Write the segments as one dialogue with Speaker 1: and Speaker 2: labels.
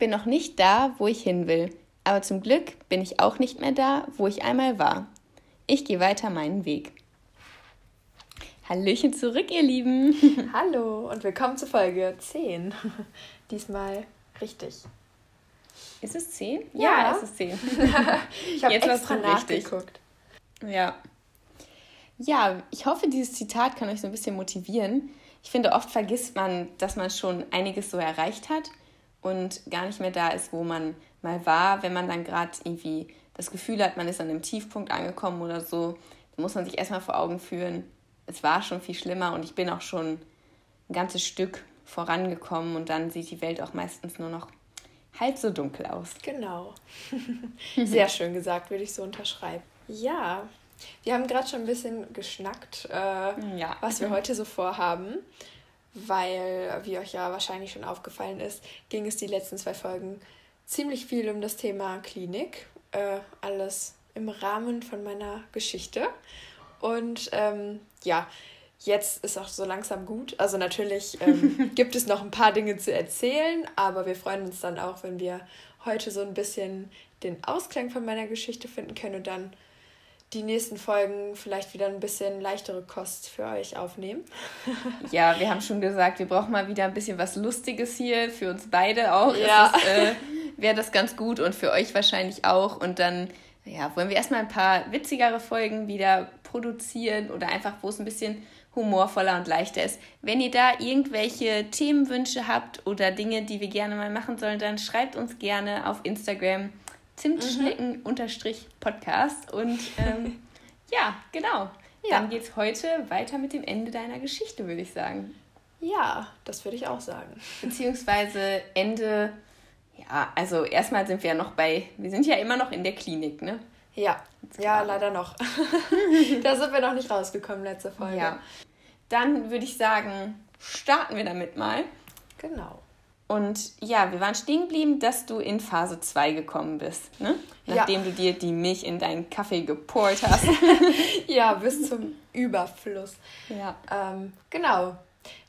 Speaker 1: bin noch nicht da, wo ich hin will, aber zum Glück bin ich auch nicht mehr da, wo ich einmal war. Ich gehe weiter meinen Weg. Hallöchen zurück, ihr Lieben.
Speaker 2: Hallo und willkommen zu Folge 10. Diesmal richtig.
Speaker 1: Ist es 10? Ja, ja es ist 10. ich habe extra nachgeguckt. Ja. Ja, ich hoffe, dieses Zitat kann euch so ein bisschen motivieren. Ich finde, oft vergisst man, dass man schon einiges so erreicht hat und gar nicht mehr da ist, wo man mal war, wenn man dann gerade irgendwie das Gefühl hat, man ist an einem Tiefpunkt angekommen oder so, dann muss man sich erstmal vor Augen führen, es war schon viel schlimmer und ich bin auch schon ein ganzes Stück vorangekommen und dann sieht die Welt auch meistens nur noch halb so dunkel aus.
Speaker 2: Genau. Sehr schön gesagt, würde ich so unterschreiben. Ja, wir haben gerade schon ein bisschen geschnackt, äh, ja. was wir heute so vorhaben weil, wie euch ja wahrscheinlich schon aufgefallen ist, ging es die letzten zwei Folgen ziemlich viel um das Thema Klinik. Äh, alles im Rahmen von meiner Geschichte. Und ähm, ja, jetzt ist auch so langsam gut. Also natürlich ähm, gibt es noch ein paar Dinge zu erzählen, aber wir freuen uns dann auch, wenn wir heute so ein bisschen den Ausklang von meiner Geschichte finden können und dann die nächsten Folgen vielleicht wieder ein bisschen leichtere Kost für euch aufnehmen.
Speaker 1: ja, wir haben schon gesagt, wir brauchen mal wieder ein bisschen was Lustiges hier, für uns beide auch. Ja. Äh, Wäre das ganz gut und für euch wahrscheinlich auch. Und dann ja, wollen wir erstmal ein paar witzigere Folgen wieder produzieren oder einfach, wo es ein bisschen humorvoller und leichter ist. Wenn ihr da irgendwelche Themenwünsche habt oder Dinge, die wir gerne mal machen sollen, dann schreibt uns gerne auf Instagram Zimtschnecken-Podcast. Und ähm, ja, genau. Ja. Dann geht es heute weiter mit dem Ende deiner Geschichte, würde ich sagen.
Speaker 2: Ja, das würde ich auch sagen.
Speaker 1: Beziehungsweise Ende, ja, also erstmal sind wir ja noch bei, wir sind ja immer noch in der Klinik, ne?
Speaker 2: Ja, ja, leider noch. da sind wir noch nicht rausgekommen, letzte Folge. Ja.
Speaker 1: Dann würde ich sagen, starten wir damit mal.
Speaker 2: Genau.
Speaker 1: Und ja, wir waren stehen geblieben, dass du in Phase 2 gekommen bist, ne? Nachdem ja. du dir die Milch in deinen Kaffee geport hast.
Speaker 2: ja, bis zum Überfluss. Ja. Ähm, genau.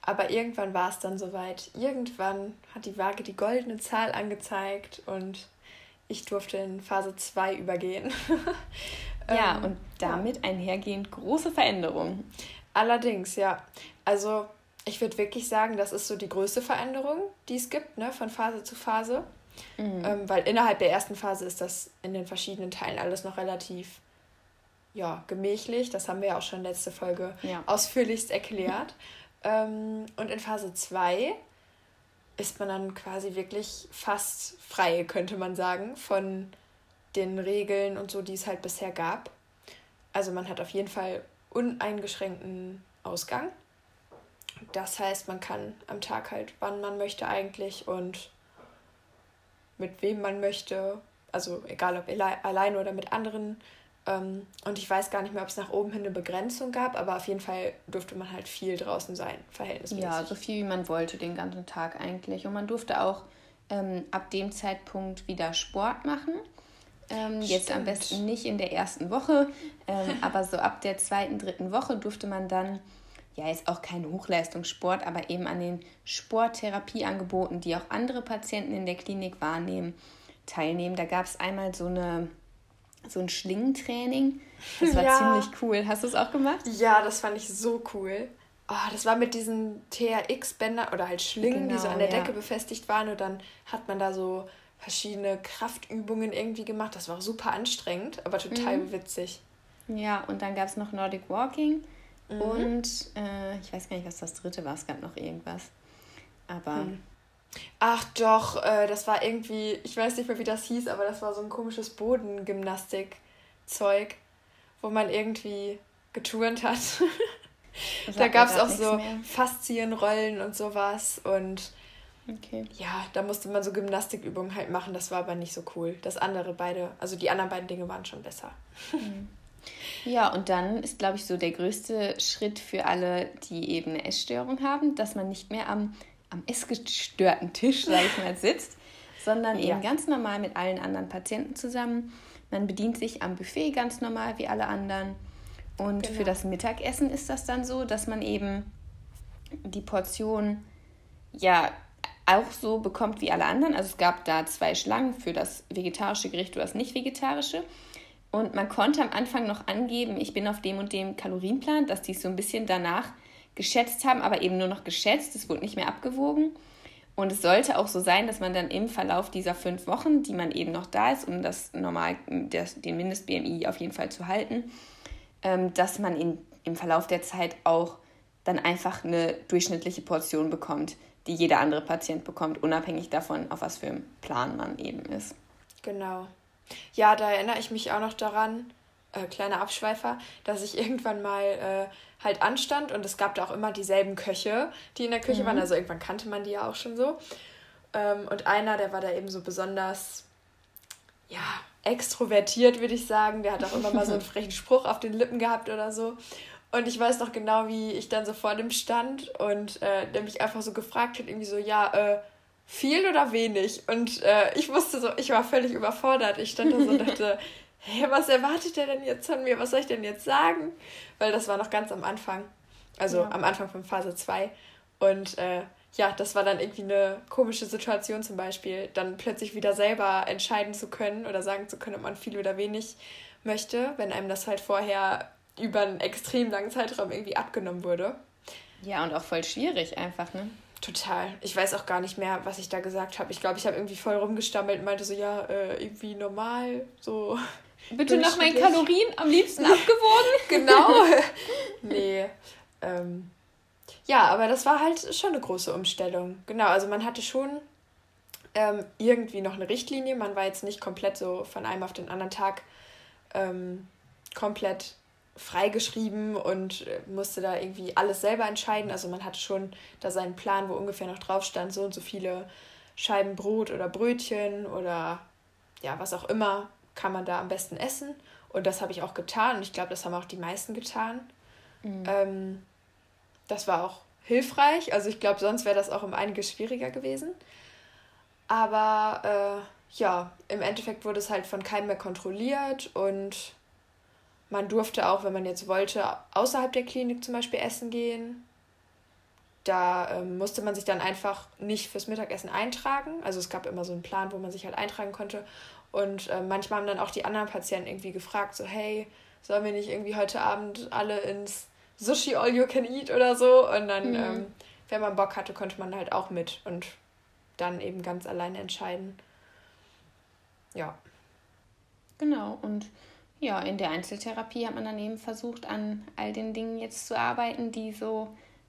Speaker 2: Aber irgendwann war es dann soweit. Irgendwann hat die Waage die goldene Zahl angezeigt und ich durfte in Phase 2 übergehen.
Speaker 1: ja, ähm, und damit einhergehend große Veränderungen.
Speaker 2: Allerdings, ja. Also ich würde wirklich sagen, das ist so die größte Veränderung, die es gibt, ne, von Phase zu Phase. Mhm. Ähm, weil innerhalb der ersten Phase ist das in den verschiedenen Teilen alles noch relativ ja, gemächlich. Das haben wir ja auch schon letzte Folge ja. ausführlichst erklärt. ähm, und in Phase 2 ist man dann quasi wirklich fast frei, könnte man sagen, von den Regeln und so, die es halt bisher gab. Also man hat auf jeden Fall uneingeschränkten Ausgang. Das heißt, man kann am Tag halt, wann man möchte eigentlich und mit wem man möchte. Also egal ob allein oder mit anderen. Ähm, und ich weiß gar nicht mehr, ob es nach oben hin eine Begrenzung gab, aber auf jeden Fall durfte man halt viel draußen sein, verhältnismäßig.
Speaker 1: Ja, so viel wie man wollte den ganzen Tag eigentlich. Und man durfte auch ähm, ab dem Zeitpunkt wieder Sport machen. Ähm, jetzt am besten nicht in der ersten Woche, ähm, aber so ab der zweiten, dritten Woche durfte man dann ja, ist auch kein Hochleistungssport, aber eben an den Sporttherapieangeboten, die auch andere Patienten in der Klinik wahrnehmen, teilnehmen. Da gab es einmal so eine so ein Schlingentraining. Das war ja. ziemlich cool. Hast du es auch gemacht?
Speaker 2: Ja, das fand ich so cool. Oh, das war mit diesen TRX-Bändern oder halt Schlingen, genau, die so genau, an der ja. Decke befestigt waren. Und dann hat man da so verschiedene Kraftübungen irgendwie gemacht. Das war super anstrengend, aber total mhm. witzig.
Speaker 1: Ja, und dann gab es noch Nordic Walking. Mhm. Und äh, ich weiß gar nicht, was das dritte war. Es gab noch irgendwas. Aber. Hm.
Speaker 2: Ach doch, äh, das war irgendwie, ich weiß nicht mehr, wie das hieß, aber das war so ein komisches Bodengymnastik-Zeug, wo man irgendwie geturnt hat. da gab es auch so mehr. Faszienrollen und sowas und okay. ja, da musste man so Gymnastikübungen halt machen, das war aber nicht so cool. Das andere beide, also die anderen beiden Dinge waren schon besser.
Speaker 1: Mhm. Ja, und dann ist, glaube ich, so der größte Schritt für alle, die eben eine Essstörung haben, dass man nicht mehr am, am essgestörten Tisch, sage ich mal, sitzt, sondern ja. eben ganz normal mit allen anderen Patienten zusammen. Man bedient sich am Buffet ganz normal wie alle anderen. Und genau. für das Mittagessen ist das dann so, dass man eben die Portion ja auch so bekommt wie alle anderen. Also es gab da zwei Schlangen für das vegetarische Gericht oder das nicht vegetarische. Und man konnte am Anfang noch angeben, ich bin auf dem und dem Kalorienplan, dass die es so ein bisschen danach geschätzt haben, aber eben nur noch geschätzt. Es wurde nicht mehr abgewogen. Und es sollte auch so sein, dass man dann im Verlauf dieser fünf Wochen, die man eben noch da ist, um das normal, das, den Mindest-BMI auf jeden Fall zu halten, ähm, dass man in, im Verlauf der Zeit auch dann einfach eine durchschnittliche Portion bekommt, die jeder andere Patient bekommt, unabhängig davon, auf was für einem Plan man eben ist.
Speaker 2: Genau. Ja, da erinnere ich mich auch noch daran, äh, kleiner Abschweifer, dass ich irgendwann mal äh, halt anstand und es gab da auch immer dieselben Köche, die in der Küche mhm. waren. Also irgendwann kannte man die ja auch schon so. Ähm, und einer, der war da eben so besonders, ja, extrovertiert, würde ich sagen. Der hat auch immer mal so einen frechen Spruch auf den Lippen gehabt oder so. Und ich weiß noch genau, wie ich dann so vor dem stand und äh, der mich einfach so gefragt hat, irgendwie so, ja, äh, viel oder wenig? Und äh, ich wusste so, ich war völlig überfordert. Ich stand da so und dachte, hä, was erwartet der denn jetzt von mir? Was soll ich denn jetzt sagen? Weil das war noch ganz am Anfang. Also ja. am Anfang von Phase 2. Und äh, ja, das war dann irgendwie eine komische Situation zum Beispiel, dann plötzlich wieder selber entscheiden zu können oder sagen zu können, ob man viel oder wenig möchte, wenn einem das halt vorher über einen extrem langen Zeitraum irgendwie abgenommen wurde.
Speaker 1: Ja, und auch voll schwierig einfach, ne?
Speaker 2: Total. Ich weiß auch gar nicht mehr, was ich da gesagt habe. Ich glaube, ich habe irgendwie voll rumgestammelt und meinte so, ja, äh, irgendwie normal, so. Bitte nach meinen Kalorien am liebsten abgewogen. genau. nee. Ähm, ja, aber das war halt schon eine große Umstellung. Genau, also man hatte schon ähm, irgendwie noch eine Richtlinie. Man war jetzt nicht komplett so von einem auf den anderen Tag ähm, komplett freigeschrieben und äh, musste da irgendwie alles selber entscheiden. Also man hatte schon da seinen Plan, wo ungefähr noch drauf stand, so und so viele Scheiben Brot oder Brötchen oder ja, was auch immer kann man da am besten essen. Und das habe ich auch getan und ich glaube, das haben auch die meisten getan. Mhm. Ähm, das war auch hilfreich. Also ich glaube, sonst wäre das auch um einiges schwieriger gewesen. Aber äh, ja, im Endeffekt wurde es halt von keinem mehr kontrolliert und man durfte auch, wenn man jetzt wollte, außerhalb der Klinik zum Beispiel essen gehen. Da ähm, musste man sich dann einfach nicht fürs Mittagessen eintragen. Also es gab immer so einen Plan, wo man sich halt eintragen konnte. Und äh, manchmal haben dann auch die anderen Patienten irgendwie gefragt, so hey, sollen wir nicht irgendwie heute Abend alle ins Sushi All You Can Eat oder so? Und dann, mhm. ähm, wenn man Bock hatte, konnte man halt auch mit und dann eben ganz alleine entscheiden. Ja.
Speaker 1: Genau, und ja, in der Einzeltherapie hat man dann eben versucht, an all den Dingen jetzt zu arbeiten, die so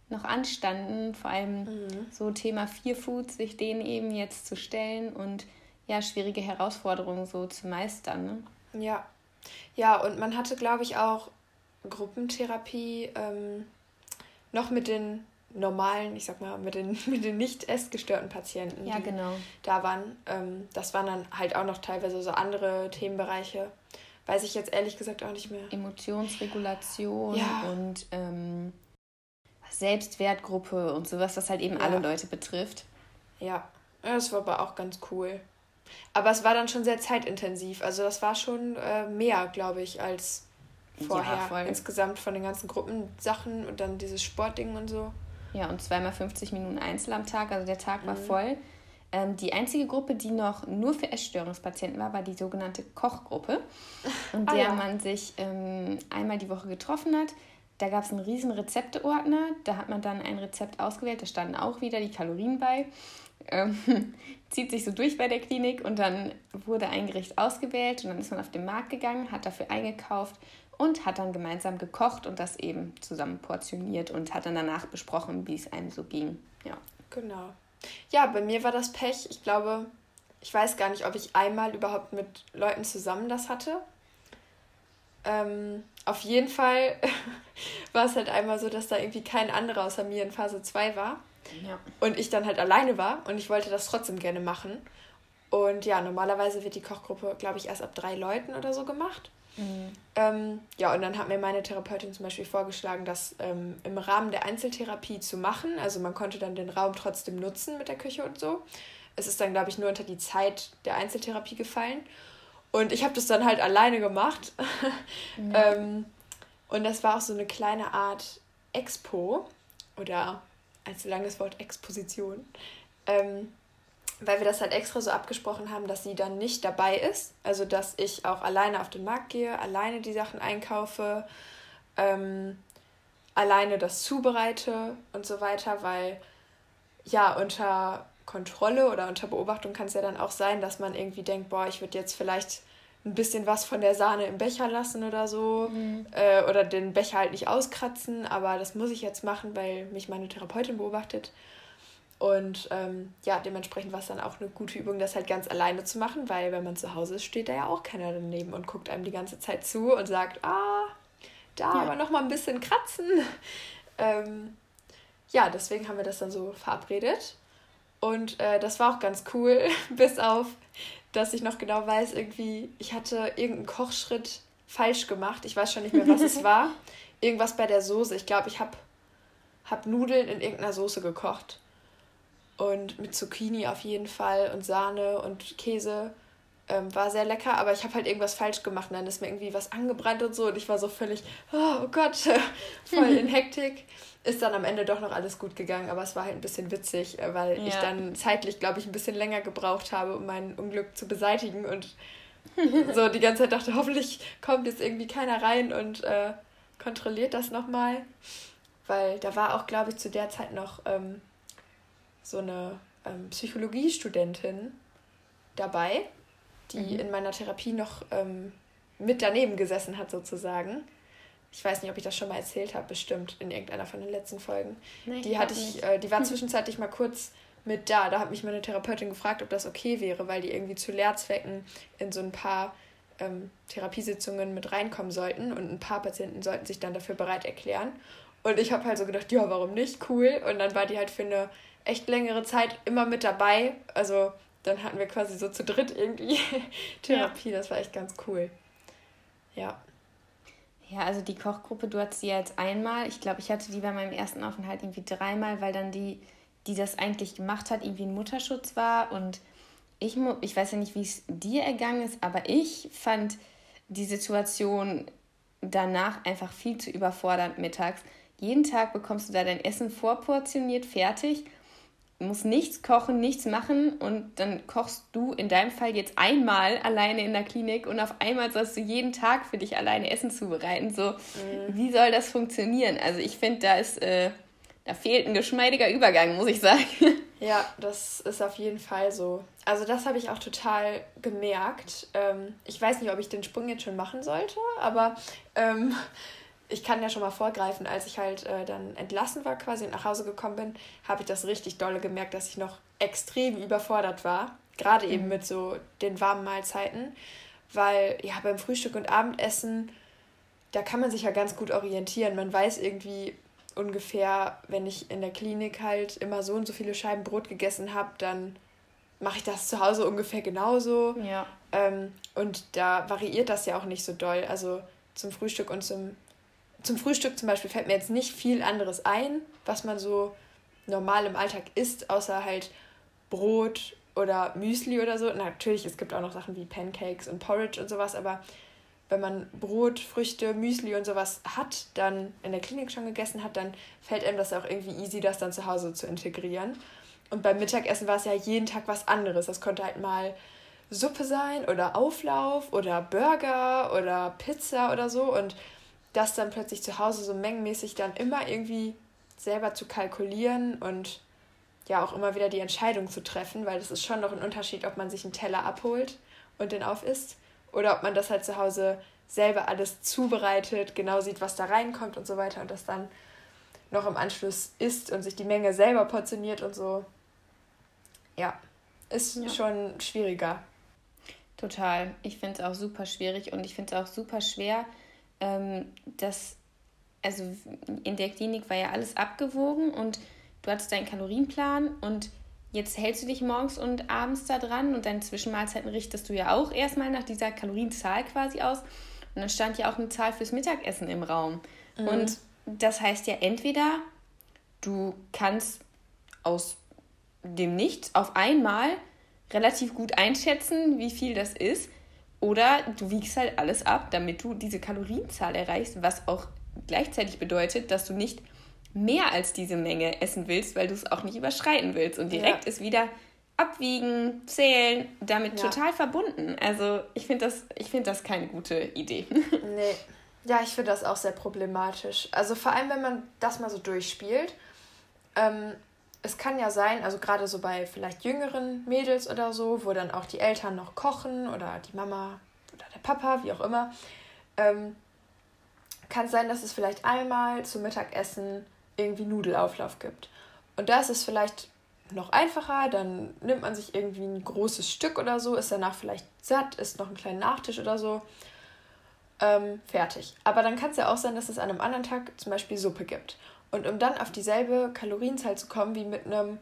Speaker 1: noch anstanden. Vor allem mhm. so Thema Fear Food, sich denen eben jetzt zu stellen und ja, schwierige Herausforderungen so zu meistern.
Speaker 2: Ne? Ja. Ja, und man hatte, glaube ich, auch Gruppentherapie ähm, noch mit den normalen, ich sag mal, mit den, mit den nicht essgestörten Patienten, ja, die genau. da waren. Ähm, das waren dann halt auch noch teilweise so andere Themenbereiche weiß ich jetzt ehrlich gesagt auch nicht mehr.
Speaker 1: Emotionsregulation ja. und ähm, Selbstwertgruppe und sowas, was halt eben ja. alle Leute betrifft.
Speaker 2: Ja, das war aber auch ganz cool. Aber es war dann schon sehr zeitintensiv. Also das war schon äh, mehr, glaube ich, als vorher. Ja, Insgesamt von den ganzen Gruppensachen und dann dieses Sportding und so.
Speaker 1: Ja, und zweimal 50 Minuten Einzel am Tag. Also der Tag war mhm. voll. Ähm, die einzige Gruppe, die noch nur für Essstörungspatienten war, war die sogenannte Kochgruppe, in der ah, ja. man sich ähm, einmal die Woche getroffen hat. Da gab es einen riesen Rezepteordner, da hat man dann ein Rezept ausgewählt, da standen auch wieder die Kalorien bei. Ähm, zieht sich so durch bei der Klinik und dann wurde ein Gericht ausgewählt und dann ist man auf den Markt gegangen, hat dafür eingekauft und hat dann gemeinsam gekocht und das eben zusammen portioniert und hat dann danach besprochen, wie es einem so ging. Ja.
Speaker 2: Genau. Ja, bei mir war das Pech. Ich glaube, ich weiß gar nicht, ob ich einmal überhaupt mit Leuten zusammen das hatte. Ähm, auf jeden Fall war es halt einmal so, dass da irgendwie kein anderer außer mir in Phase 2 war. Ja. Und ich dann halt alleine war und ich wollte das trotzdem gerne machen. Und ja, normalerweise wird die Kochgruppe, glaube ich, erst ab drei Leuten oder so gemacht. Mhm. Ähm, ja, und dann hat mir meine Therapeutin zum Beispiel vorgeschlagen, das ähm, im Rahmen der Einzeltherapie zu machen. Also man konnte dann den Raum trotzdem nutzen mit der Küche und so. Es ist dann, glaube ich, nur unter die Zeit der Einzeltherapie gefallen. Und ich habe das dann halt alleine gemacht. Mhm. ähm, und das war auch so eine kleine Art Expo oder als langes Wort Exposition. Ähm, weil wir das halt extra so abgesprochen haben, dass sie dann nicht dabei ist. Also dass ich auch alleine auf den Markt gehe, alleine die Sachen einkaufe, ähm, alleine das zubereite und so weiter, weil ja unter Kontrolle oder unter Beobachtung kann es ja dann auch sein, dass man irgendwie denkt, boah, ich würde jetzt vielleicht ein bisschen was von der Sahne im Becher lassen oder so mhm. äh, oder den Becher halt nicht auskratzen, aber das muss ich jetzt machen, weil mich meine Therapeutin beobachtet. Und ähm, ja, dementsprechend war es dann auch eine gute Übung, das halt ganz alleine zu machen, weil wenn man zu Hause ist, steht da ja auch keiner daneben und guckt einem die ganze Zeit zu und sagt, ah, da ja. aber noch mal ein bisschen kratzen. Ähm, ja, deswegen haben wir das dann so verabredet. Und äh, das war auch ganz cool, bis auf, dass ich noch genau weiß, irgendwie, ich hatte irgendeinen Kochschritt falsch gemacht. Ich weiß schon nicht mehr, was es war. Irgendwas bei der Soße. Ich glaube, ich habe hab Nudeln in irgendeiner Soße gekocht und mit Zucchini auf jeden Fall und Sahne und Käse. Ähm, war sehr lecker, aber ich habe halt irgendwas falsch gemacht und dann ist mir irgendwie was angebrannt und so und ich war so völlig, oh, oh Gott, voll in Hektik. Ist dann am Ende doch noch alles gut gegangen, aber es war halt ein bisschen witzig, äh, weil ja. ich dann zeitlich, glaube ich, ein bisschen länger gebraucht habe, um mein Unglück zu beseitigen und so die ganze Zeit dachte, hoffentlich kommt jetzt irgendwie keiner rein und äh, kontrolliert das nochmal. Weil da war auch, glaube ich, zu der Zeit noch ähm, so eine ähm, Psychologiestudentin dabei, die mhm. in meiner Therapie noch ähm, mit daneben gesessen hat, sozusagen. Ich weiß nicht, ob ich das schon mal erzählt habe, bestimmt in irgendeiner von den letzten Folgen. Nee, die hatte ich, äh, die war zwischenzeitlich mal kurz mit da. Da hat mich meine Therapeutin gefragt, ob das okay wäre, weil die irgendwie zu Lehrzwecken in so ein paar ähm, Therapiesitzungen mit reinkommen sollten und ein paar Patienten sollten sich dann dafür bereit erklären. Und ich habe halt so gedacht, ja, warum nicht? Cool. Und dann war die halt für eine echt längere Zeit immer mit dabei. Also dann hatten wir quasi so zu dritt irgendwie Therapie. Ja. Das war echt ganz cool. Ja.
Speaker 1: Ja, also die Kochgruppe, du hattest die jetzt einmal. Ich glaube, ich hatte die bei meinem ersten Aufenthalt irgendwie dreimal, weil dann die, die das eigentlich gemacht hat, irgendwie ein Mutterschutz war. Und ich, ich weiß ja nicht, wie es dir ergangen ist, aber ich fand die Situation danach einfach viel zu überfordernd mittags. Jeden Tag bekommst du da dein Essen vorportioniert, fertig musst nichts kochen, nichts machen und dann kochst du in deinem Fall jetzt einmal alleine in der Klinik und auf einmal sollst du jeden Tag für dich alleine Essen zubereiten. So, mhm. wie soll das funktionieren? Also ich finde, da ist, äh, da fehlt ein geschmeidiger Übergang, muss ich sagen.
Speaker 2: Ja, das ist auf jeden Fall so. Also das habe ich auch total gemerkt. Ähm, ich weiß nicht, ob ich den Sprung jetzt schon machen sollte, aber ähm, ich kann ja schon mal vorgreifen, als ich halt äh, dann entlassen war quasi und nach Hause gekommen bin, habe ich das richtig dolle gemerkt, dass ich noch extrem überfordert war. Gerade mhm. eben mit so den warmen Mahlzeiten. Weil ja, beim Frühstück und Abendessen, da kann man sich ja ganz gut orientieren. Man weiß irgendwie ungefähr, wenn ich in der Klinik halt immer so und so viele Scheiben Brot gegessen habe, dann mache ich das zu Hause ungefähr genauso. Ja. Ähm, und da variiert das ja auch nicht so doll. Also zum Frühstück und zum zum Frühstück zum Beispiel fällt mir jetzt nicht viel anderes ein, was man so normal im Alltag isst, außer halt Brot oder Müsli oder so. Natürlich, es gibt auch noch Sachen wie Pancakes und Porridge und sowas, aber wenn man Brot, Früchte, Müsli und sowas hat, dann in der Klinik schon gegessen hat, dann fällt einem das auch irgendwie easy, das dann zu Hause zu integrieren. Und beim Mittagessen war es ja jeden Tag was anderes. Das konnte halt mal Suppe sein oder Auflauf oder Burger oder Pizza oder so. Und das dann plötzlich zu Hause so mengenmäßig dann immer irgendwie selber zu kalkulieren und ja auch immer wieder die Entscheidung zu treffen, weil das ist schon noch ein Unterschied, ob man sich einen Teller abholt und den aufisst oder ob man das halt zu Hause selber alles zubereitet, genau sieht, was da reinkommt und so weiter und das dann noch im Anschluss isst und sich die Menge selber portioniert und so. Ja, ist ja. schon schwieriger.
Speaker 1: Total. Ich finde es auch super schwierig und ich finde es auch super schwer, ähm, dass, also in der Klinik war ja alles abgewogen und du hattest deinen Kalorienplan und jetzt hältst du dich morgens und abends da dran und deine Zwischenmahlzeiten richtest du ja auch erstmal nach dieser Kalorienzahl quasi aus. Und dann stand ja auch eine Zahl fürs Mittagessen im Raum. Mhm. Und das heißt ja entweder, du kannst aus dem Nichts auf einmal relativ gut einschätzen, wie viel das ist. Oder du wiegst halt alles ab, damit du diese Kalorienzahl erreichst, was auch gleichzeitig bedeutet, dass du nicht mehr als diese Menge essen willst, weil du es auch nicht überschreiten willst. Und direkt ja. ist wieder abwiegen, zählen, damit ja. total verbunden. Also ich finde das, find das keine gute Idee.
Speaker 2: Nee. Ja, ich finde das auch sehr problematisch. Also vor allem, wenn man das mal so durchspielt. Ähm, es kann ja sein, also gerade so bei vielleicht jüngeren Mädels oder so, wo dann auch die Eltern noch kochen oder die Mama oder der Papa, wie auch immer, ähm, kann es sein, dass es vielleicht einmal zum Mittagessen irgendwie Nudelauflauf gibt. Und da ist es vielleicht noch einfacher, dann nimmt man sich irgendwie ein großes Stück oder so, ist danach vielleicht satt, isst noch einen kleinen Nachtisch oder so. Ähm, fertig. Aber dann kann es ja auch sein, dass es an einem anderen Tag zum Beispiel Suppe gibt. Und um dann auf dieselbe Kalorienzahl zu kommen wie mit einem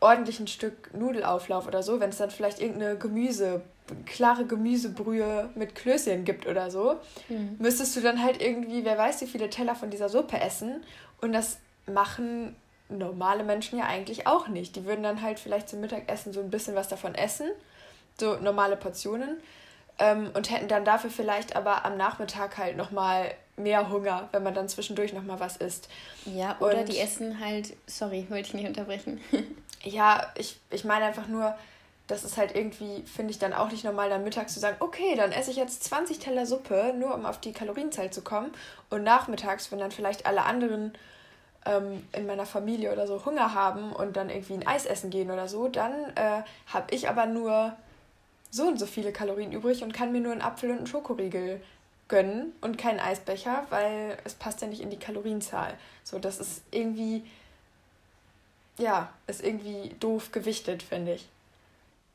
Speaker 2: ordentlichen Stück Nudelauflauf oder so, wenn es dann vielleicht irgendeine Gemüse, klare Gemüsebrühe mit Klößchen gibt oder so, mhm. müsstest du dann halt irgendwie, wer weiß, wie viele Teller von dieser Suppe essen. Und das machen normale Menschen ja eigentlich auch nicht. Die würden dann halt vielleicht zum Mittagessen so ein bisschen was davon essen, so normale Portionen, ähm, und hätten dann dafür vielleicht aber am Nachmittag halt nochmal mehr Hunger, wenn man dann zwischendurch nochmal was isst.
Speaker 1: Ja, oder und, die essen halt, sorry, wollte ich nicht unterbrechen.
Speaker 2: ja, ich, ich meine einfach nur, das ist halt irgendwie, finde ich dann auch nicht normal, dann mittags zu sagen, okay, dann esse ich jetzt 20 Teller Suppe, nur um auf die Kalorienzahl zu kommen. Und nachmittags, wenn dann vielleicht alle anderen ähm, in meiner Familie oder so Hunger haben und dann irgendwie ein Eis essen gehen oder so, dann äh, habe ich aber nur so und so viele Kalorien übrig und kann mir nur einen Apfel und einen Schokoriegel gönnen und keinen Eisbecher, weil es passt ja nicht in die Kalorienzahl. So, das ist irgendwie, ja, ist irgendwie doof gewichtet, finde ich.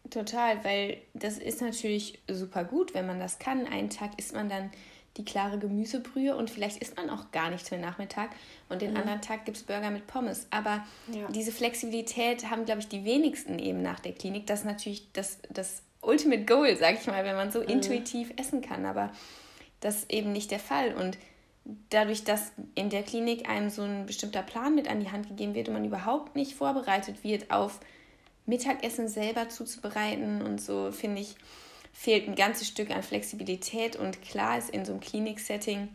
Speaker 1: Total, weil das ist natürlich super gut, wenn man das kann. Einen Tag isst man dann die klare Gemüsebrühe und vielleicht isst man auch gar nichts für den Nachmittag und den mhm. anderen Tag gibt es Burger mit Pommes. Aber ja. diese Flexibilität haben, glaube ich, die wenigsten eben nach der Klinik. Das ist natürlich das, das Ultimate Goal, sag ich mal, wenn man so mhm. intuitiv essen kann. Aber das ist eben nicht der Fall. Und dadurch, dass in der Klinik einem so ein bestimmter Plan mit an die Hand gegeben wird und man überhaupt nicht vorbereitet wird auf Mittagessen selber zuzubereiten und so, finde ich, fehlt ein ganzes Stück an Flexibilität und klar ist in so einem Klinik-Setting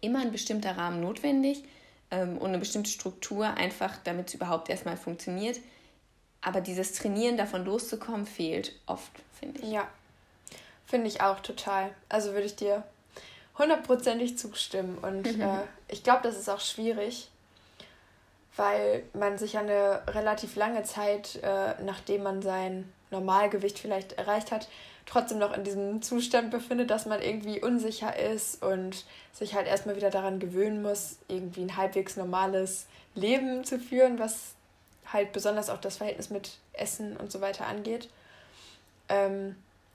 Speaker 1: immer ein bestimmter Rahmen notwendig ähm, und eine bestimmte Struktur, einfach damit es überhaupt erstmal funktioniert. Aber dieses Trainieren, davon loszukommen, fehlt oft, finde ich.
Speaker 2: Ja, finde ich auch total. Also würde ich dir hundertprozentig zustimmen. Und mhm. äh, ich glaube, das ist auch schwierig, weil man sich ja eine relativ lange Zeit, äh, nachdem man sein Normalgewicht vielleicht erreicht hat, trotzdem noch in diesem Zustand befindet, dass man irgendwie unsicher ist und sich halt erstmal wieder daran gewöhnen muss, irgendwie ein halbwegs normales Leben zu führen, was halt besonders auch das Verhältnis mit Essen und so weiter angeht. Ähm,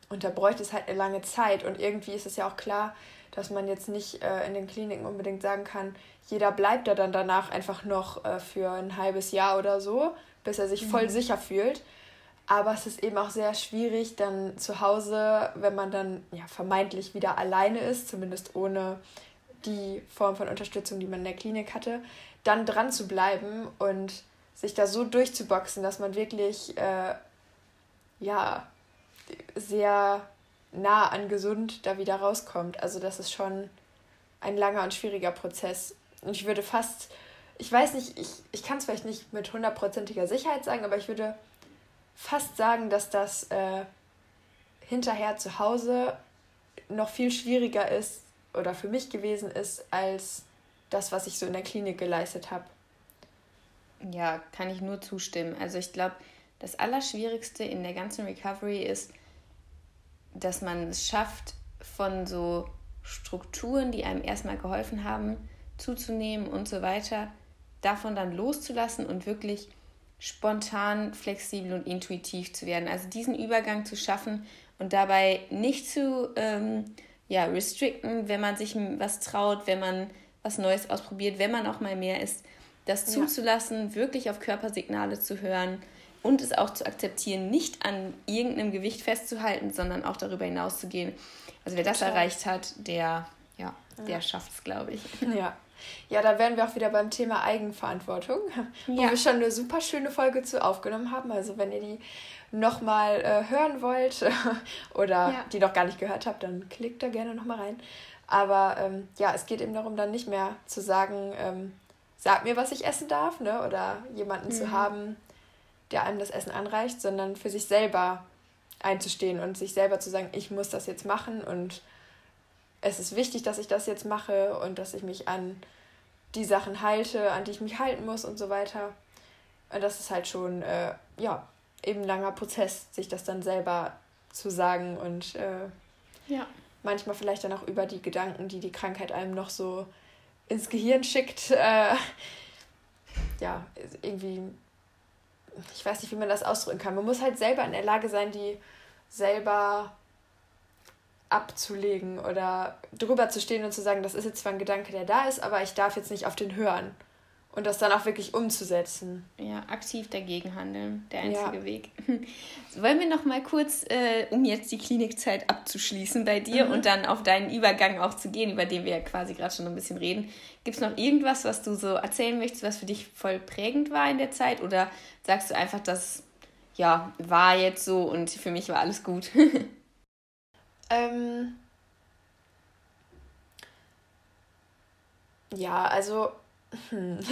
Speaker 2: und da bräuchte es halt eine lange Zeit. Und irgendwie ist es ja auch klar, dass man jetzt nicht äh, in den Kliniken unbedingt sagen kann, jeder bleibt da dann danach einfach noch äh, für ein halbes Jahr oder so, bis er sich mhm. voll sicher fühlt. Aber es ist eben auch sehr schwierig, dann zu Hause, wenn man dann ja, vermeintlich wieder alleine ist, zumindest ohne die Form von Unterstützung, die man in der Klinik hatte, dann dran zu bleiben und sich da so durchzuboxen, dass man wirklich äh, ja sehr nah an gesund da wieder rauskommt. Also das ist schon ein langer und schwieriger Prozess. Und ich würde fast, ich weiß nicht, ich, ich kann es vielleicht nicht mit hundertprozentiger Sicherheit sagen, aber ich würde fast sagen, dass das äh, hinterher zu Hause noch viel schwieriger ist oder für mich gewesen ist, als das, was ich so in der Klinik geleistet habe.
Speaker 1: Ja, kann ich nur zustimmen. Also ich glaube, das Allerschwierigste in der ganzen Recovery ist, dass man es schafft, von so Strukturen, die einem erstmal geholfen haben, zuzunehmen und so weiter, davon dann loszulassen und wirklich spontan, flexibel und intuitiv zu werden. Also diesen Übergang zu schaffen und dabei nicht zu ähm, ja, restricten, wenn man sich was traut, wenn man was Neues ausprobiert, wenn man auch mal mehr isst, das zuzulassen, ja. wirklich auf Körpersignale zu hören und es auch zu akzeptieren, nicht an irgendeinem Gewicht festzuhalten, sondern auch darüber hinaus zu gehen. Also wer das Total. erreicht hat, der, ja, der ja. schafft es, glaube ich.
Speaker 2: Ja. Ja, da wären wir auch wieder beim Thema Eigenverantwortung, wo ja. wir schon eine super schöne Folge zu aufgenommen haben. Also wenn ihr die nochmal äh, hören wollt oder ja. die noch gar nicht gehört habt, dann klickt da gerne nochmal rein. Aber ähm, ja, es geht eben darum, dann nicht mehr zu sagen, ähm, sag mir, was ich essen darf, ne? Oder jemanden mhm. zu haben, der einem das Essen anreicht, sondern für sich selber einzustehen und sich selber zu sagen, ich muss das jetzt machen und es ist wichtig, dass ich das jetzt mache und dass ich mich an die Sachen halte, an die ich mich halten muss und so weiter. Und das ist halt schon, äh, ja, eben ein langer Prozess, sich das dann selber zu sagen und äh, ja. manchmal vielleicht dann auch über die Gedanken, die die Krankheit einem noch so ins Gehirn schickt, äh, ja, irgendwie, ich weiß nicht, wie man das ausdrücken kann. Man muss halt selber in der Lage sein, die selber abzulegen oder drüber zu stehen und zu sagen, das ist jetzt zwar ein Gedanke, der da ist, aber ich darf jetzt nicht auf den hören. Und das dann auch wirklich umzusetzen.
Speaker 1: Ja, aktiv dagegen handeln, der einzige ja. Weg. Wollen wir noch mal kurz, äh, um jetzt die Klinikzeit abzuschließen bei dir mhm. und dann auf deinen Übergang auch zu gehen, über den wir ja quasi gerade schon ein bisschen reden. Gibt es noch irgendwas, was du so erzählen möchtest, was für dich voll prägend war in der Zeit? Oder sagst du einfach, das ja, war jetzt so und für mich war alles gut?
Speaker 2: ähm, ja, also hm.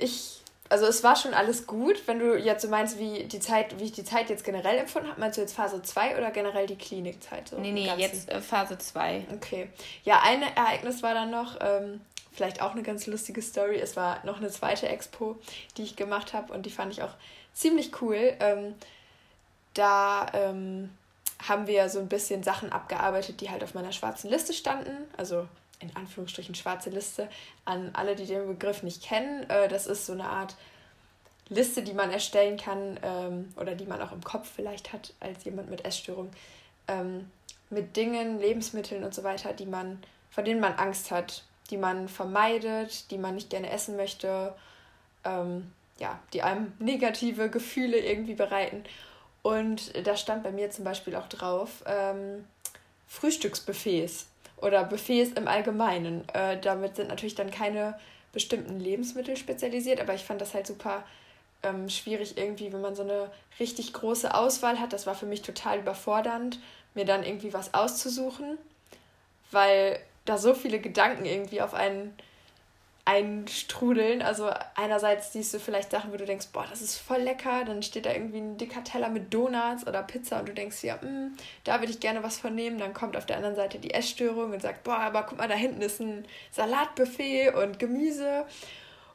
Speaker 2: Ich, also es war schon alles gut, wenn du jetzt so meinst, wie die Zeit, wie ich die Zeit jetzt generell empfunden habe. Meinst du jetzt Phase 2 oder generell die Klinikzeit? So
Speaker 1: nee, nee, jetzt äh, Phase 2.
Speaker 2: Okay. Ja, ein Ereignis war dann noch, ähm, vielleicht auch eine ganz lustige Story. Es war noch eine zweite Expo, die ich gemacht habe und die fand ich auch ziemlich cool. Ähm, da ähm, haben wir so ein bisschen Sachen abgearbeitet, die halt auf meiner schwarzen Liste standen. Also in Anführungsstrichen schwarze Liste an alle, die den Begriff nicht kennen. Äh, das ist so eine Art Liste, die man erstellen kann ähm, oder die man auch im Kopf vielleicht hat als jemand mit Essstörung, ähm, mit Dingen, Lebensmitteln und so weiter, die man, vor denen man Angst hat, die man vermeidet, die man nicht gerne essen möchte, ähm, ja, die einem negative Gefühle irgendwie bereiten. Und da stand bei mir zum Beispiel auch drauf Frühstücksbuffets oder Buffets im Allgemeinen. Äh, damit sind natürlich dann keine bestimmten Lebensmittel spezialisiert, aber ich fand das halt super ähm, schwierig irgendwie, wenn man so eine richtig große Auswahl hat. Das war für mich total überfordernd, mir dann irgendwie was auszusuchen, weil da so viele Gedanken irgendwie auf einen einstrudeln. Also einerseits siehst du vielleicht Sachen, wo du denkst, boah, das ist voll lecker. Dann steht da irgendwie ein dicker Teller mit Donuts oder Pizza und du denkst, ja, mh, mm, da würde ich gerne was von nehmen. Dann kommt auf der anderen Seite die Essstörung und sagt, boah, aber guck mal, da hinten ist ein Salatbuffet und Gemüse.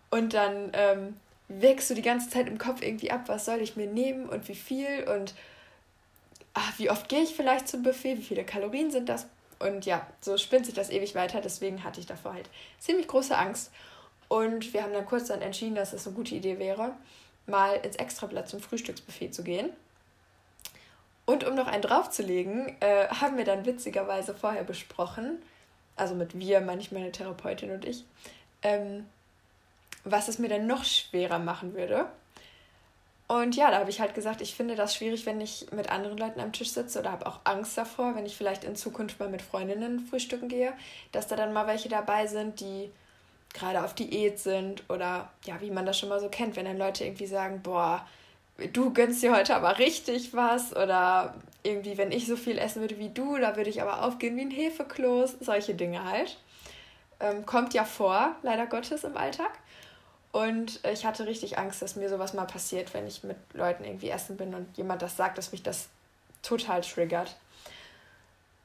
Speaker 2: Und dann ähm, wägst du die ganze Zeit im Kopf irgendwie ab, was soll ich mir nehmen und wie viel und ach, wie oft gehe ich vielleicht zum Buffet, wie viele Kalorien sind das und ja, so spinnt sich das ewig weiter. Deswegen hatte ich davor halt ziemlich große Angst. Und wir haben dann kurz dann entschieden, dass es eine gute Idee wäre, mal ins Extrablatt zum Frühstücksbuffet zu gehen. Und um noch einen draufzulegen, äh, haben wir dann witzigerweise vorher besprochen, also mit wir, manchmal meine Therapeutin und ich, ähm, was es mir dann noch schwerer machen würde. Und ja, da habe ich halt gesagt, ich finde das schwierig, wenn ich mit anderen Leuten am Tisch sitze oder habe auch Angst davor, wenn ich vielleicht in Zukunft mal mit Freundinnen frühstücken gehe, dass da dann mal welche dabei sind, die gerade auf Diät sind oder ja, wie man das schon mal so kennt, wenn dann Leute irgendwie sagen, boah, du gönnst dir heute aber richtig was oder irgendwie, wenn ich so viel essen würde wie du, da würde ich aber aufgehen wie ein Hefekloß, solche Dinge halt. Ähm, kommt ja vor, leider Gottes im Alltag. Und ich hatte richtig Angst, dass mir sowas mal passiert, wenn ich mit Leuten irgendwie essen bin und jemand das sagt, dass mich das total triggert.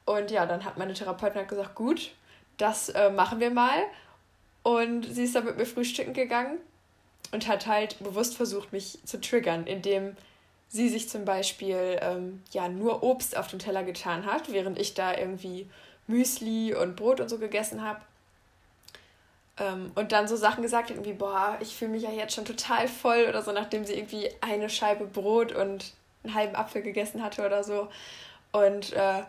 Speaker 2: Und ja, dann hat meine Therapeutin halt gesagt, gut, das äh, machen wir mal. Und sie ist dann mit mir frühstücken gegangen und hat halt bewusst versucht, mich zu triggern, indem sie sich zum Beispiel ähm, ja nur Obst auf den Teller getan hat, während ich da irgendwie Müsli und Brot und so gegessen habe. Ähm, und dann so Sachen gesagt hat, wie, boah, ich fühle mich ja jetzt schon total voll oder so, nachdem sie irgendwie eine Scheibe Brot und einen halben Apfel gegessen hatte oder so. Und äh,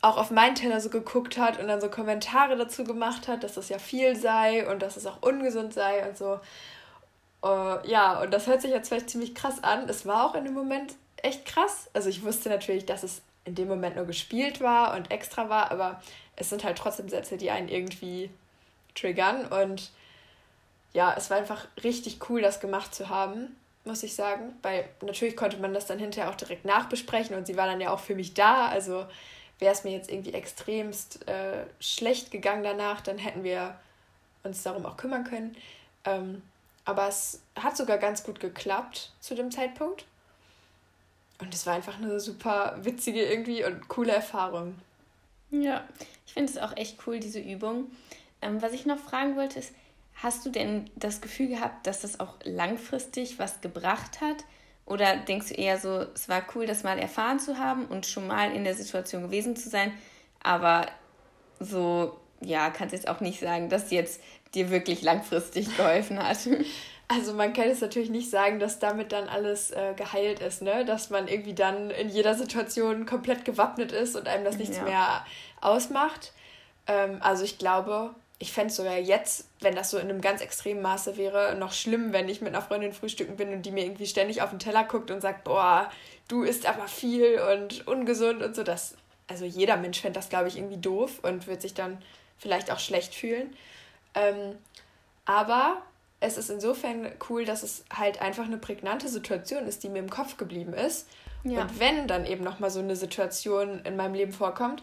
Speaker 2: auch auf meinen Teller so geguckt hat und dann so Kommentare dazu gemacht hat, dass das ja viel sei und dass es auch ungesund sei und so. Uh, ja, und das hört sich jetzt vielleicht ziemlich krass an. Es war auch in dem Moment echt krass. Also ich wusste natürlich, dass es in dem Moment nur gespielt war und extra war, aber es sind halt trotzdem Sätze, die einen irgendwie triggern. Und ja, es war einfach richtig cool, das gemacht zu haben, muss ich sagen. Weil natürlich konnte man das dann hinterher auch direkt nachbesprechen und sie war dann ja auch für mich da. Also wäre es mir jetzt irgendwie extremst äh, schlecht gegangen danach, dann hätten wir uns darum auch kümmern können. Ähm, aber es hat sogar ganz gut geklappt zu dem Zeitpunkt. Und es war einfach eine super witzige irgendwie und coole Erfahrung.
Speaker 1: Ja, ich finde es auch echt cool, diese Übung. Ähm, was ich noch fragen wollte, ist, hast du denn das Gefühl gehabt, dass das auch langfristig was gebracht hat? Oder denkst du eher so, es war cool, das mal erfahren zu haben und schon mal in der Situation gewesen zu sein, aber so, ja, kannst jetzt auch nicht sagen, dass jetzt dir wirklich langfristig geholfen hat.
Speaker 2: Also man kann jetzt natürlich nicht sagen, dass damit dann alles äh, geheilt ist, ne? Dass man irgendwie dann in jeder Situation komplett gewappnet ist und einem das nichts ja. mehr ausmacht. Ähm, also ich glaube, ich fände es sogar jetzt, wenn das so in einem ganz extremen Maße wäre, noch schlimm, wenn ich mit einer Freundin frühstücken bin und die mir irgendwie ständig auf den Teller guckt und sagt, boah, du isst aber viel und ungesund und so. Das, also jeder Mensch fände das, glaube ich, irgendwie doof und wird sich dann vielleicht auch schlecht fühlen. Ähm, aber es ist insofern cool, dass es halt einfach eine prägnante Situation ist, die mir im Kopf geblieben ist. Ja. Und wenn dann eben nochmal so eine Situation in meinem Leben vorkommt,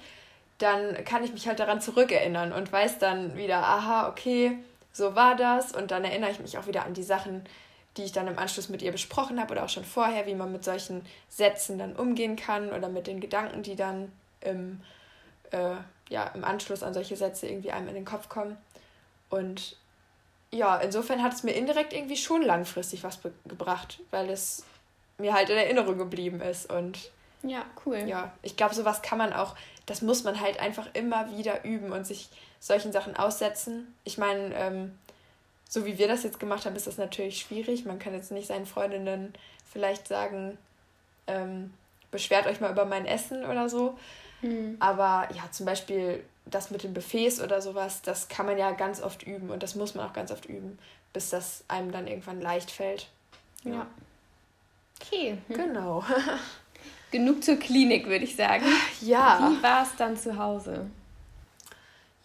Speaker 2: dann kann ich mich halt daran zurückerinnern und weiß dann wieder, aha, okay, so war das. Und dann erinnere ich mich auch wieder an die Sachen, die ich dann im Anschluss mit ihr besprochen habe oder auch schon vorher, wie man mit solchen Sätzen dann umgehen kann oder mit den Gedanken, die dann im, äh, ja, im Anschluss an solche Sätze irgendwie einem in den Kopf kommen. Und ja, insofern hat es mir indirekt irgendwie schon langfristig was gebracht, weil es mir halt in Erinnerung geblieben ist. Und
Speaker 1: ja, cool.
Speaker 2: Ja, ich glaube, sowas kann man auch, das muss man halt einfach immer wieder üben und sich solchen Sachen aussetzen. Ich meine, ähm, so wie wir das jetzt gemacht haben, ist das natürlich schwierig. Man kann jetzt nicht seinen Freundinnen vielleicht sagen, ähm, beschwert euch mal über mein Essen oder so. Mhm. Aber ja, zum Beispiel das mit den Buffets oder sowas, das kann man ja ganz oft üben und das muss man auch ganz oft üben, bis das einem dann irgendwann leicht fällt. Ja. ja.
Speaker 1: Okay. Genau. Genug zur Klinik, würde ich sagen. Ja. Wie war es dann zu Hause?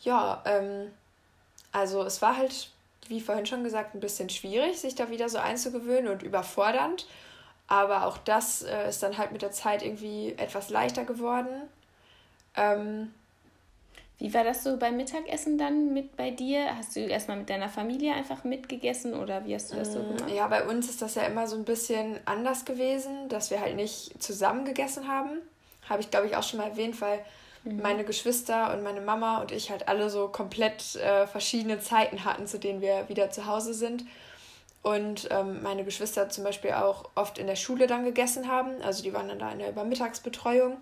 Speaker 2: Ja, ähm, also es war halt, wie vorhin schon gesagt, ein bisschen schwierig, sich da wieder so einzugewöhnen und überfordernd. Aber auch das äh, ist dann halt mit der Zeit irgendwie etwas leichter geworden. Ähm,
Speaker 1: wie war das so beim Mittagessen dann mit bei dir? Hast du erstmal mit deiner Familie einfach mitgegessen oder wie hast du das so
Speaker 2: mm, gemacht? Ja, bei uns ist das ja immer so ein bisschen anders gewesen, dass wir halt nicht zusammen gegessen haben. Habe ich, glaube ich, auch schon mal erwähnt, weil mhm. meine Geschwister und meine Mama und ich halt alle so komplett äh, verschiedene Zeiten hatten, zu denen wir wieder zu Hause sind. Und ähm, meine Geschwister zum Beispiel auch oft in der Schule dann gegessen haben. Also die waren dann da in der Übermittagsbetreuung.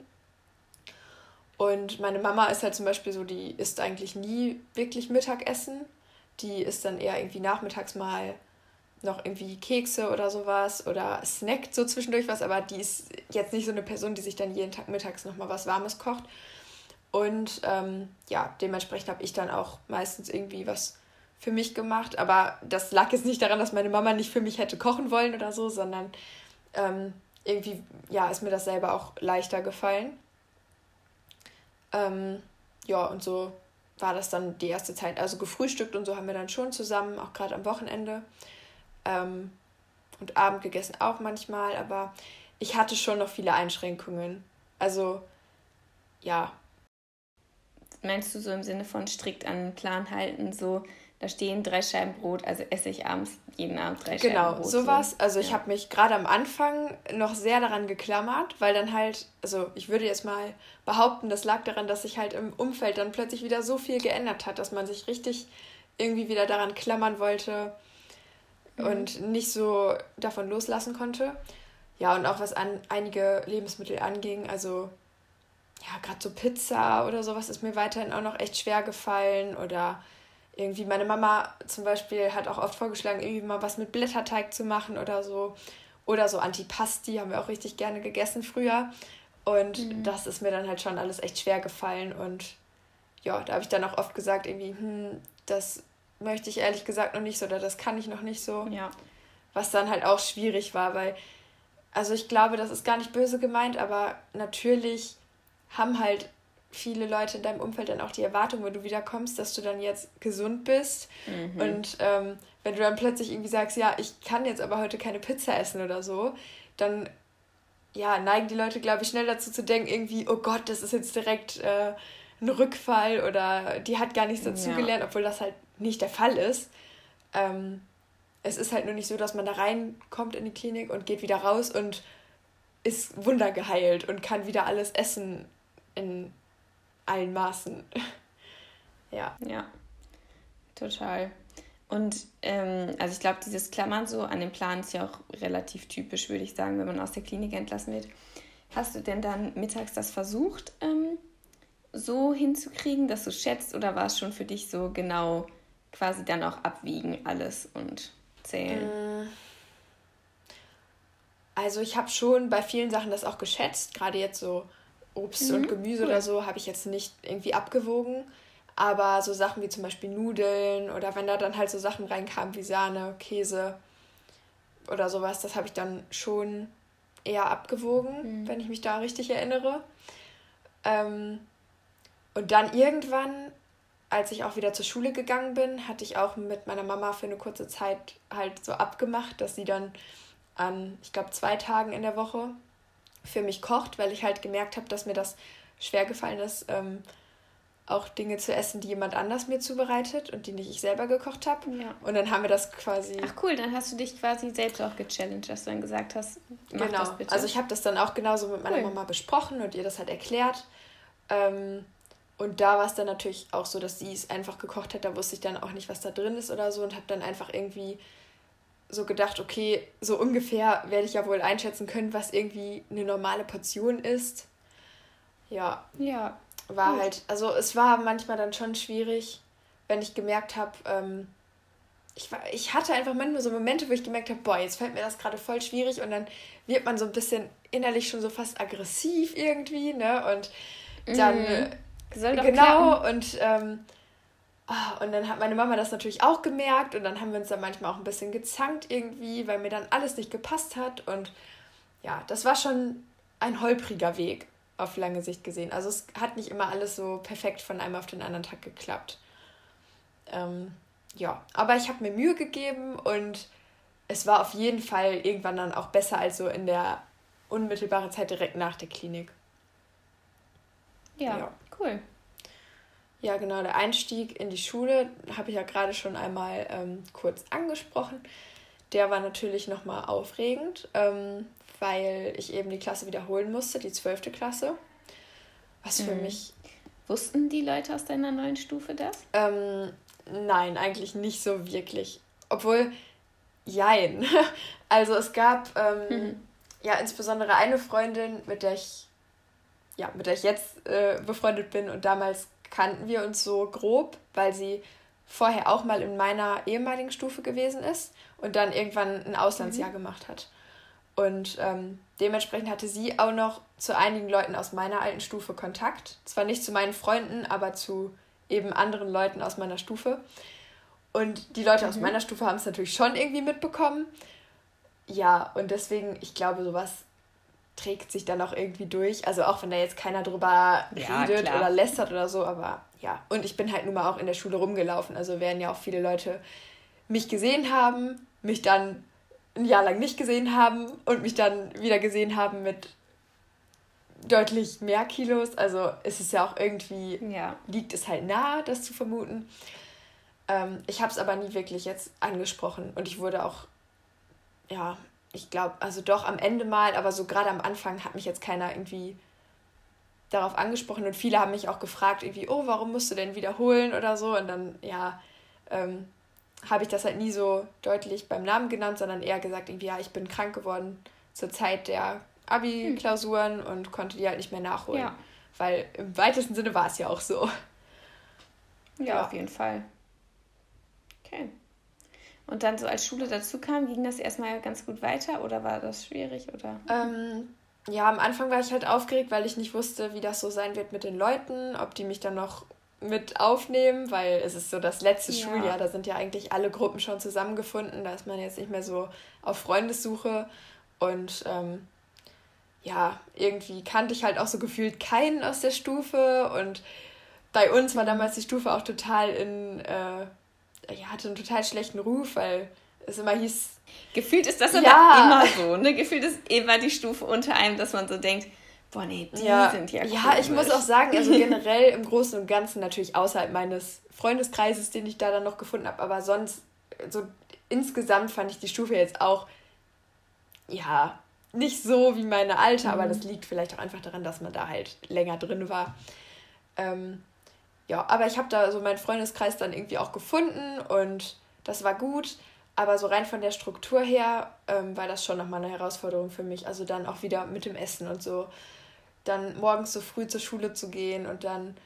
Speaker 2: Und meine Mama ist halt zum Beispiel so, die isst eigentlich nie wirklich Mittagessen. Die isst dann eher irgendwie nachmittags mal noch irgendwie Kekse oder sowas oder snackt so zwischendurch was, aber die ist jetzt nicht so eine Person, die sich dann jeden Tag mittags nochmal was Warmes kocht. Und ähm, ja, dementsprechend habe ich dann auch meistens irgendwie was für mich gemacht. Aber das lag jetzt nicht daran, dass meine Mama nicht für mich hätte kochen wollen oder so, sondern ähm, irgendwie, ja, ist mir das selber auch leichter gefallen. Ähm, ja, und so war das dann die erste Zeit. Also gefrühstückt und so haben wir dann schon zusammen, auch gerade am Wochenende. Ähm, und Abend gegessen auch manchmal, aber ich hatte schon noch viele Einschränkungen. Also, ja.
Speaker 1: Meinst du so im Sinne von strikt an den Plan halten, so da stehen drei Scheiben Brot, also esse ich abends jeden Abend drei genau,
Speaker 2: Scheiben Brot. Genau, sowas. Also ich habe mich gerade am Anfang noch sehr daran geklammert, weil dann halt, also ich würde jetzt mal behaupten, das lag daran, dass sich halt im Umfeld dann plötzlich wieder so viel geändert hat, dass man sich richtig irgendwie wieder daran klammern wollte mhm. und nicht so davon loslassen konnte. Ja, und auch was an einige Lebensmittel anging, also ja, gerade so Pizza oder sowas ist mir weiterhin auch noch echt schwer gefallen oder irgendwie meine Mama zum Beispiel hat auch oft vorgeschlagen, irgendwie mal was mit Blätterteig zu machen oder so. Oder so Antipasti haben wir auch richtig gerne gegessen früher. Und mhm. das ist mir dann halt schon alles echt schwer gefallen. Und ja, da habe ich dann auch oft gesagt, irgendwie, hm, das möchte ich ehrlich gesagt noch nicht so oder das kann ich noch nicht so. Ja. Was dann halt auch schwierig war, weil, also ich glaube, das ist gar nicht böse gemeint, aber natürlich haben halt viele Leute in deinem Umfeld dann auch die Erwartung, wenn du wiederkommst, dass du dann jetzt gesund bist. Mhm. Und ähm, wenn du dann plötzlich irgendwie sagst, ja, ich kann jetzt aber heute keine Pizza essen oder so, dann ja, neigen die Leute, glaube ich, schnell dazu zu denken, irgendwie, oh Gott, das ist jetzt direkt äh, ein Rückfall oder die hat gar nichts dazugelernt, ja. obwohl das halt nicht der Fall ist. Ähm, es ist halt nur nicht so, dass man da reinkommt in die Klinik und geht wieder raus und ist wundergeheilt und kann wieder alles essen in allen Maßen. ja.
Speaker 1: Ja, total. Und ähm, also ich glaube, dieses Klammern so an den Plan ist ja auch relativ typisch, würde ich sagen, wenn man aus der Klinik entlassen wird. Hast du denn dann mittags das versucht, ähm, so hinzukriegen, dass du schätzt, oder war es schon für dich so genau quasi dann auch abwiegen alles und zählen?
Speaker 2: Äh, also ich habe schon bei vielen Sachen das auch geschätzt, gerade jetzt so Obst mhm, und Gemüse cool. oder so habe ich jetzt nicht irgendwie abgewogen. Aber so Sachen wie zum Beispiel Nudeln oder wenn da dann halt so Sachen reinkamen wie Sahne, Käse oder sowas, das habe ich dann schon eher abgewogen, mhm. wenn ich mich da richtig erinnere. Ähm, und dann irgendwann, als ich auch wieder zur Schule gegangen bin, hatte ich auch mit meiner Mama für eine kurze Zeit halt so abgemacht, dass sie dann an, ich glaube, zwei Tagen in der Woche für mich kocht, weil ich halt gemerkt habe, dass mir das schwer gefallen ist, ähm, auch Dinge zu essen, die jemand anders mir zubereitet und die nicht ich selber gekocht habe. Ja. Und dann haben wir das quasi.
Speaker 1: Ach cool, dann hast du dich quasi selbst auch gechallenged, dass du dann gesagt hast, mach
Speaker 2: genau. das bitte. Also ich habe das dann auch genauso mit meiner cool. Mama besprochen und ihr das halt erklärt. Ähm, und da war es dann natürlich auch so, dass sie es einfach gekocht hat. Da wusste ich dann auch nicht, was da drin ist oder so und habe dann einfach irgendwie so gedacht, okay, so ungefähr werde ich ja wohl einschätzen können, was irgendwie eine normale Portion ist. Ja. Ja. War gut. halt, also es war manchmal dann schon schwierig, wenn ich gemerkt habe, ähm, ich, war, ich hatte einfach manchmal so Momente, wo ich gemerkt habe, boah, jetzt fällt mir das gerade voll schwierig und dann wird man so ein bisschen innerlich schon so fast aggressiv irgendwie, ne? Und dann mhm. Genau klappen. und ähm, und dann hat meine Mama das natürlich auch gemerkt und dann haben wir uns dann manchmal auch ein bisschen gezankt irgendwie, weil mir dann alles nicht gepasst hat und ja, das war schon ein holpriger Weg auf lange Sicht gesehen. Also es hat nicht immer alles so perfekt von einem auf den anderen Tag geklappt. Ähm, ja, aber ich habe mir Mühe gegeben und es war auf jeden Fall irgendwann dann auch besser als so in der unmittelbaren Zeit direkt nach der Klinik. Ja, ja. cool. Ja, genau, der Einstieg in die Schule habe ich ja gerade schon einmal ähm, kurz angesprochen. Der war natürlich nochmal aufregend, ähm, weil ich eben die Klasse wiederholen musste, die zwölfte Klasse. Was für mhm. mich.
Speaker 1: Wussten die Leute aus deiner neuen Stufe das?
Speaker 2: Ähm, nein, eigentlich nicht so wirklich. Obwohl, jein. Also es gab ähm, mhm. ja insbesondere eine Freundin, mit der ich ja, mit der ich jetzt äh, befreundet bin und damals kannten wir uns so grob, weil sie vorher auch mal in meiner ehemaligen Stufe gewesen ist und dann irgendwann ein Auslandsjahr mhm. gemacht hat. Und ähm, dementsprechend hatte sie auch noch zu einigen Leuten aus meiner alten Stufe Kontakt. Zwar nicht zu meinen Freunden, aber zu eben anderen Leuten aus meiner Stufe. Und die Leute mhm. aus meiner Stufe haben es natürlich schon irgendwie mitbekommen. Ja, und deswegen, ich glaube, sowas trägt sich dann auch irgendwie durch. Also auch wenn da jetzt keiner drüber ja, redet klar. oder lästert oder so, aber ja. Und ich bin halt nun mal auch in der Schule rumgelaufen. Also werden ja auch viele Leute mich gesehen haben, mich dann ein Jahr lang nicht gesehen haben und mich dann wieder gesehen haben mit deutlich mehr Kilos. Also ist es ja auch irgendwie, ja. liegt es halt nahe, das zu vermuten. Ähm, ich habe es aber nie wirklich jetzt angesprochen und ich wurde auch, ja, ich glaube, also doch am Ende mal, aber so gerade am Anfang hat mich jetzt keiner irgendwie darauf angesprochen und viele haben mich auch gefragt, irgendwie, oh, warum musst du denn wiederholen oder so. Und dann, ja, ähm, habe ich das halt nie so deutlich beim Namen genannt, sondern eher gesagt, irgendwie, ja, ich bin krank geworden zur Zeit der Abi-Klausuren hm. und konnte die halt nicht mehr nachholen. Ja. Weil im weitesten Sinne war es ja auch so.
Speaker 1: Ja, ja, auf jeden Fall. Okay. Und dann so als Schule dazu kam, ging das erstmal ganz gut weiter oder war das schwierig? Oder?
Speaker 2: Ähm, ja, am Anfang war ich halt aufgeregt, weil ich nicht wusste, wie das so sein wird mit den Leuten, ob die mich dann noch mit aufnehmen, weil es ist so das letzte ja. Schuljahr, da sind ja eigentlich alle Gruppen schon zusammengefunden, da ist man jetzt nicht mehr so auf Freundessuche und ähm, ja, irgendwie kannte ich halt auch so gefühlt keinen aus der Stufe und bei uns war damals die Stufe auch total in äh, ja, hatte einen total schlechten Ruf, weil es immer hieß.
Speaker 1: Gefühlt ist das aber ja. immer so, ne? Gefühlt ist immer die Stufe unter einem, dass man so denkt, boah, nee, die
Speaker 2: ja. sind ja Ja, ich muss auch sagen, also generell im Großen und Ganzen natürlich außerhalb meines Freundeskreises, den ich da dann noch gefunden habe, aber sonst so insgesamt fand ich die Stufe jetzt auch, ja, nicht so wie meine alte, mhm. aber das liegt vielleicht auch einfach daran, dass man da halt länger drin war. Ähm, ja, aber ich habe da so meinen Freundeskreis dann irgendwie auch gefunden und das war gut. Aber so rein von der Struktur her ähm, war das schon nochmal eine Herausforderung für mich. Also dann auch wieder mit dem Essen und so. Dann morgens so früh zur Schule zu gehen und dann,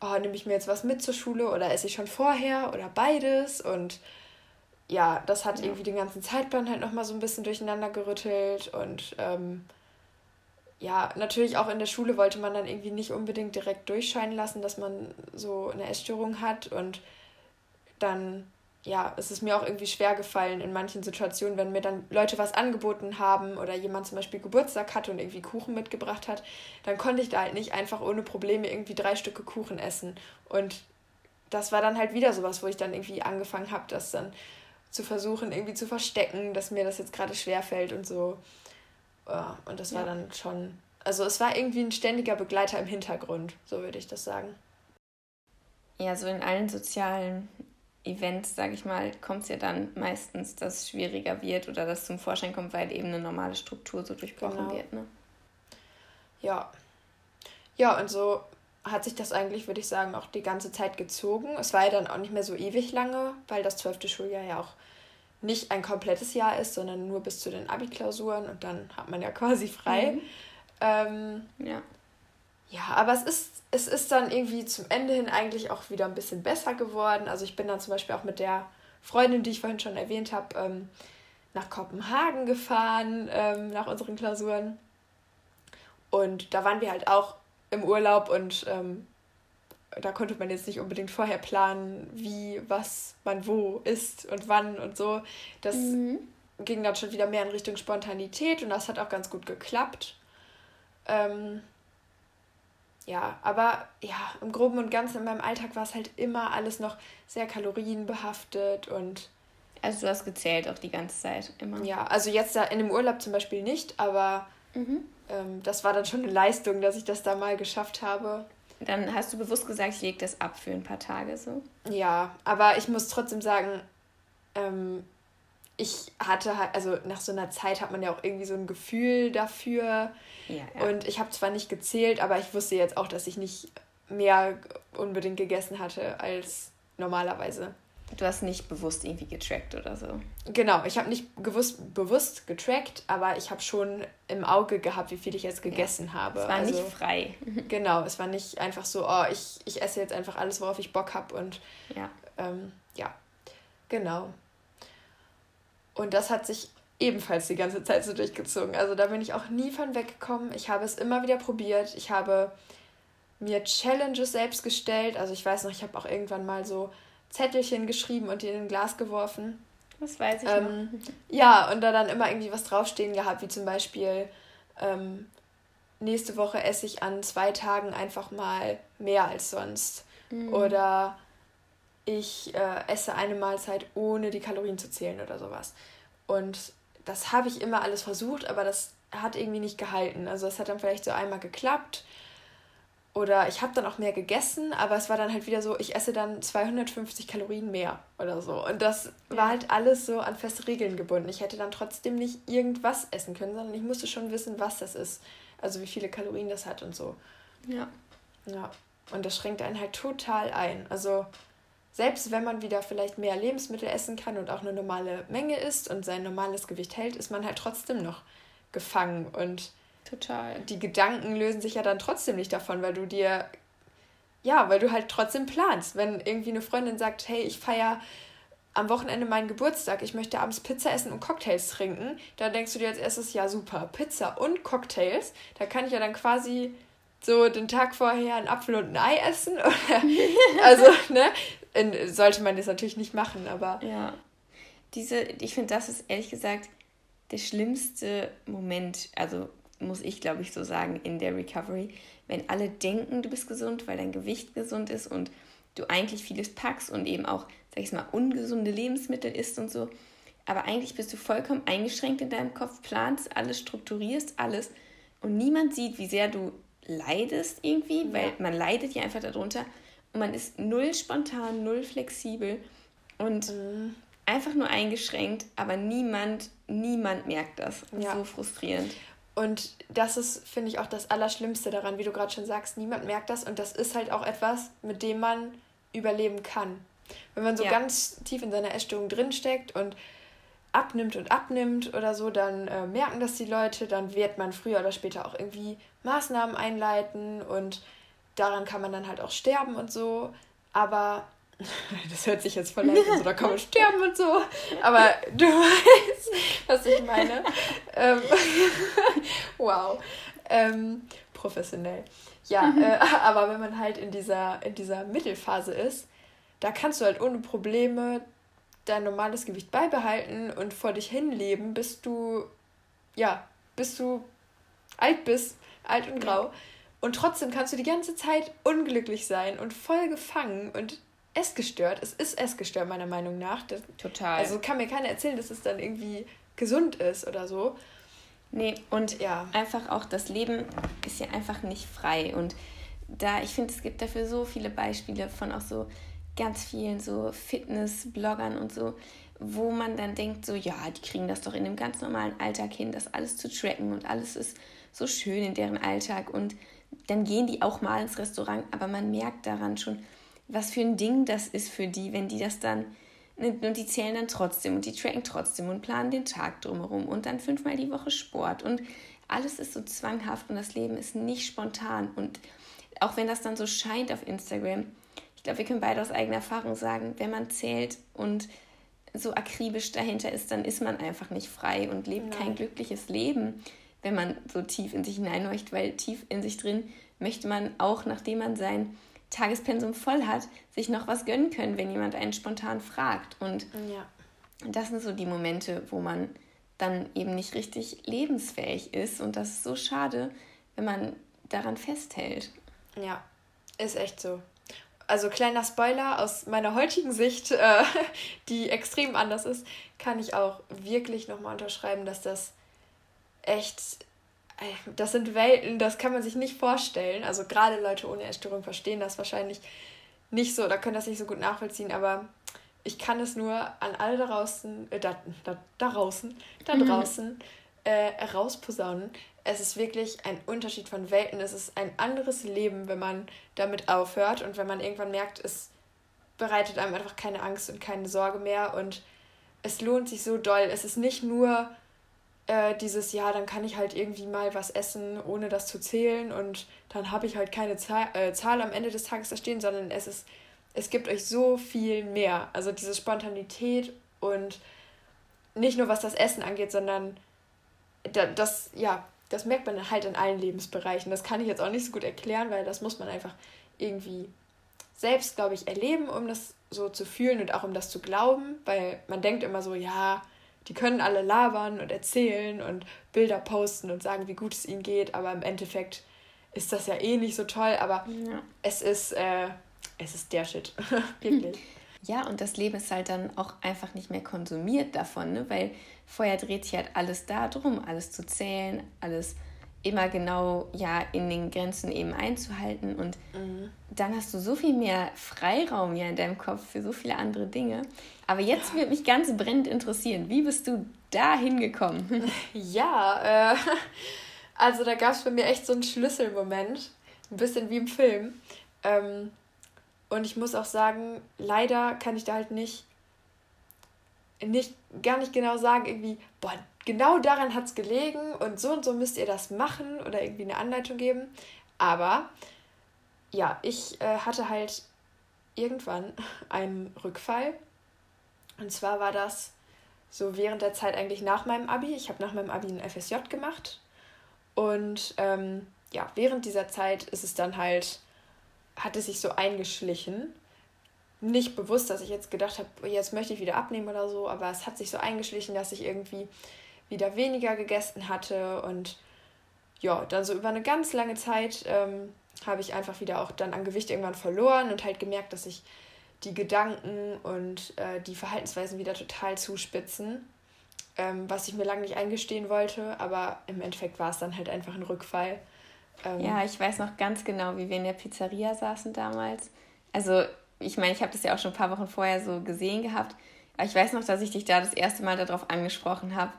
Speaker 2: oh, nehme ich mir jetzt was mit zur Schule oder esse ich schon vorher oder beides. Und ja, das hat ja. irgendwie den ganzen Zeitplan halt nochmal so ein bisschen durcheinander gerüttelt. Und ähm, ja, natürlich auch in der Schule wollte man dann irgendwie nicht unbedingt direkt durchscheinen lassen, dass man so eine Essstörung hat. Und dann ja, es ist mir auch irgendwie schwer gefallen in manchen Situationen, wenn mir dann Leute was angeboten haben oder jemand zum Beispiel Geburtstag hatte und irgendwie Kuchen mitgebracht hat, dann konnte ich da halt nicht einfach ohne Probleme irgendwie drei Stücke Kuchen essen. Und das war dann halt wieder sowas, wo ich dann irgendwie angefangen habe, das dann zu versuchen, irgendwie zu verstecken, dass mir das jetzt gerade schwer fällt und so. Ja, und das war ja. dann schon, also es war irgendwie ein ständiger Begleiter im Hintergrund, so würde ich das sagen.
Speaker 1: Ja, so in allen sozialen Events, sage ich mal, kommt es ja dann meistens, dass es schwieriger wird oder dass zum Vorschein kommt, weil eben eine normale Struktur so durchbrochen genau. wird. Ne?
Speaker 2: Ja. Ja, und so hat sich das eigentlich, würde ich sagen, auch die ganze Zeit gezogen. Es war ja dann auch nicht mehr so ewig lange, weil das zwölfte Schuljahr ja auch nicht ein komplettes Jahr ist, sondern nur bis zu den Abi-Klausuren und dann hat man ja quasi frei. Mhm. Ähm, ja. Ja, aber es ist, es ist dann irgendwie zum Ende hin eigentlich auch wieder ein bisschen besser geworden. Also ich bin dann zum Beispiel auch mit der Freundin, die ich vorhin schon erwähnt habe, ähm, nach Kopenhagen gefahren, ähm, nach unseren Klausuren. Und da waren wir halt auch im Urlaub und ähm, da konnte man jetzt nicht unbedingt vorher planen, wie, was man wo ist und wann und so. Das mhm. ging dann schon wieder mehr in Richtung Spontanität und das hat auch ganz gut geklappt. Ähm, ja, aber ja, im Groben und Ganzen in meinem Alltag war es halt immer alles noch sehr kalorienbehaftet und.
Speaker 1: Also du hast gezählt auch die ganze Zeit immer.
Speaker 2: Ja, also jetzt da in dem Urlaub zum Beispiel nicht, aber mhm. ähm, das war dann schon eine Leistung, dass ich das da mal geschafft habe.
Speaker 1: Dann hast du bewusst gesagt, ich lege das ab für ein paar Tage so.
Speaker 2: Ja, aber ich muss trotzdem sagen, ähm, ich hatte halt, also nach so einer Zeit hat man ja auch irgendwie so ein Gefühl dafür. Ja, ja. Und ich habe zwar nicht gezählt, aber ich wusste jetzt auch, dass ich nicht mehr unbedingt gegessen hatte als normalerweise.
Speaker 1: Du hast nicht bewusst irgendwie getrackt oder so.
Speaker 2: Genau, ich habe nicht gewusst, bewusst getrackt, aber ich habe schon im Auge gehabt, wie viel ich jetzt gegessen ja. habe. Es war also, nicht frei. genau, es war nicht einfach so, oh, ich, ich esse jetzt einfach alles, worauf ich Bock habe und ja. Ähm, ja, genau. Und das hat sich ebenfalls die ganze Zeit so durchgezogen. Also da bin ich auch nie von weggekommen. Ich habe es immer wieder probiert. Ich habe mir Challenges selbst gestellt. Also ich weiß noch, ich habe auch irgendwann mal so Zettelchen geschrieben und die in ein Glas geworfen. Das weiß ich ähm, noch. Ja, und da dann immer irgendwie was draufstehen gehabt, wie zum Beispiel ähm, nächste Woche esse ich an zwei Tagen einfach mal mehr als sonst. Mhm. Oder ich äh, esse eine Mahlzeit ohne die Kalorien zu zählen oder sowas. Und das habe ich immer alles versucht, aber das hat irgendwie nicht gehalten. Also es hat dann vielleicht so einmal geklappt oder ich habe dann auch mehr gegessen, aber es war dann halt wieder so, ich esse dann 250 Kalorien mehr oder so. Und das ja. war halt alles so an feste Regeln gebunden. Ich hätte dann trotzdem nicht irgendwas essen können, sondern ich musste schon wissen, was das ist. Also wie viele Kalorien das hat und so. Ja. Ja. Und das schränkt einen halt total ein. Also selbst wenn man wieder vielleicht mehr Lebensmittel essen kann und auch eine normale Menge isst und sein normales Gewicht hält, ist man halt trotzdem noch gefangen und total. Die Gedanken lösen sich ja dann trotzdem nicht davon, weil du dir ja, weil du halt trotzdem planst. Wenn irgendwie eine Freundin sagt, hey, ich feiere am Wochenende meinen Geburtstag, ich möchte abends Pizza essen und Cocktails trinken, dann denkst du dir als erstes, ja super, Pizza und Cocktails, da kann ich ja dann quasi so den Tag vorher einen Apfel und ein Ei essen. also, ne? Sollte man das natürlich nicht machen, aber.
Speaker 1: Ja. Diese, ich finde, das ist ehrlich gesagt der schlimmste Moment, also muss ich glaube ich so sagen, in der Recovery, wenn alle denken, du bist gesund, weil dein Gewicht gesund ist und du eigentlich vieles packst und eben auch, sag ich mal, ungesunde Lebensmittel isst und so. Aber eigentlich bist du vollkommen eingeschränkt in deinem Kopf, planst alles, strukturierst alles und niemand sieht, wie sehr du leidest irgendwie, weil man leidet ja einfach darunter und man ist null spontan, null flexibel und mhm. einfach nur eingeschränkt, aber niemand, niemand merkt das. das ja. so frustrierend.
Speaker 2: Und das ist, finde ich, auch das Allerschlimmste daran, wie du gerade schon sagst, niemand merkt das und das ist halt auch etwas, mit dem man überleben kann. Wenn man so ja. ganz tief in seiner Essstörung drinsteckt und abnimmt und abnimmt oder so, dann äh, merken das die Leute, dann wird man früher oder später auch irgendwie Maßnahmen einleiten und daran kann man dann halt auch sterben und so. Aber das hört sich jetzt voll leicht an, so, da kann man sterben und so. Aber du weißt, was ich meine. ähm, wow. Ähm, professionell. Ja, äh, aber wenn man halt in dieser, in dieser Mittelphase ist, da kannst du halt ohne Probleme dein normales Gewicht beibehalten und vor dich hinleben, bis du, ja, bis du alt bist, alt und grau. Und trotzdem kannst du die ganze Zeit unglücklich sein und voll gefangen und essgestört. Es ist essgestört, meiner Meinung nach. Das, Total. Also kann mir keiner erzählen, dass es dann irgendwie gesund ist oder so.
Speaker 1: Nee, und ja. einfach auch das Leben ist ja einfach nicht frei. Und da, ich finde, es gibt dafür so viele Beispiele von auch so ganz vielen so Fitness-Bloggern und so, wo man dann denkt, so, ja, die kriegen das doch in einem ganz normalen Alltag hin, das alles zu tracken und alles ist so schön in deren Alltag. Und dann gehen die auch mal ins Restaurant, aber man merkt daran schon, was für ein Ding das ist für die, wenn die das dann und die zählen dann trotzdem und die tracken trotzdem und planen den Tag drumherum und dann fünfmal die Woche Sport und alles ist so zwanghaft und das Leben ist nicht spontan und auch wenn das dann so scheint auf Instagram, ich glaube, wir können beide aus eigener Erfahrung sagen, wenn man zählt und so akribisch dahinter ist, dann ist man einfach nicht frei und lebt Nein. kein glückliches Leben, wenn man so tief in sich hineinleuchtet, weil tief in sich drin möchte man auch, nachdem man sein Tagespensum voll hat, sich noch was gönnen können, wenn jemand einen spontan fragt. Und ja. das sind so die Momente, wo man dann eben nicht richtig lebensfähig ist. Und das ist so schade, wenn man daran festhält.
Speaker 2: Ja, ist echt so. Also kleiner Spoiler aus meiner heutigen Sicht, äh, die extrem anders ist, kann ich auch wirklich nochmal unterschreiben, dass das echt das sind Welten, das kann man sich nicht vorstellen. Also gerade Leute ohne Essstörung verstehen das wahrscheinlich nicht so oder können das nicht so gut nachvollziehen, aber ich kann es nur an alle da draußen, äh, da, da, da draußen, da mhm. draußen äh, rausposaunen. Es ist wirklich ein Unterschied von Welten. Es ist ein anderes Leben, wenn man damit aufhört und wenn man irgendwann merkt, es bereitet einem einfach keine Angst und keine Sorge mehr und es lohnt sich so doll. Es ist nicht nur äh, dieses Jahr, dann kann ich halt irgendwie mal was essen, ohne das zu zählen und dann habe ich halt keine Zahl, äh, Zahl am Ende des Tages da stehen, sondern es ist, es gibt euch so viel mehr. Also diese Spontanität und nicht nur was das Essen angeht, sondern das, ja, das merkt man halt in allen Lebensbereichen. Das kann ich jetzt auch nicht so gut erklären, weil das muss man einfach irgendwie selbst, glaube ich, erleben, um das so zu fühlen und auch um das zu glauben, weil man denkt immer so, ja, die können alle labern und erzählen und Bilder posten und sagen, wie gut es ihnen geht, aber im Endeffekt ist das ja eh nicht so toll, aber ja. es ist, äh, es ist der Shit. Wirklich.
Speaker 1: Ja, und das Leben ist halt dann auch einfach nicht mehr konsumiert davon, ne? weil vorher dreht sich halt alles da drum, alles zu zählen, alles immer genau ja in den Grenzen eben einzuhalten und mhm. dann hast du so viel mehr Freiraum ja in deinem Kopf für so viele andere Dinge. Aber jetzt wird mich ganz brennend interessieren, wie bist du da hingekommen?
Speaker 2: Ja, äh, also da gab es bei mir echt so einen Schlüsselmoment, ein bisschen wie im Film. Ähm, und ich muss auch sagen, leider kann ich da halt nicht, nicht gar nicht genau sagen, irgendwie, boah, genau daran hat es gelegen und so und so müsst ihr das machen oder irgendwie eine Anleitung geben. Aber ja, ich äh, hatte halt irgendwann einen Rückfall. Und zwar war das so während der Zeit eigentlich nach meinem Abi. Ich habe nach meinem Abi ein FSJ gemacht. Und ähm, ja, während dieser Zeit ist es dann halt, hat es sich so eingeschlichen. Nicht bewusst, dass ich jetzt gedacht habe, jetzt möchte ich wieder abnehmen oder so, aber es hat sich so eingeschlichen, dass ich irgendwie wieder weniger gegessen hatte und ja, dann so über eine ganz lange Zeit ähm, habe ich einfach wieder auch dann an Gewicht irgendwann verloren und halt gemerkt, dass sich die Gedanken und äh, die Verhaltensweisen wieder total zuspitzen, ähm, was ich mir lange nicht eingestehen wollte, aber im Endeffekt war es dann halt einfach ein Rückfall.
Speaker 1: Ähm, ja, ich weiß noch ganz genau, wie wir in der Pizzeria saßen damals. Also, ich meine, ich habe das ja auch schon ein paar Wochen vorher so gesehen gehabt, Aber ich weiß noch, dass ich dich da das erste Mal darauf angesprochen habe,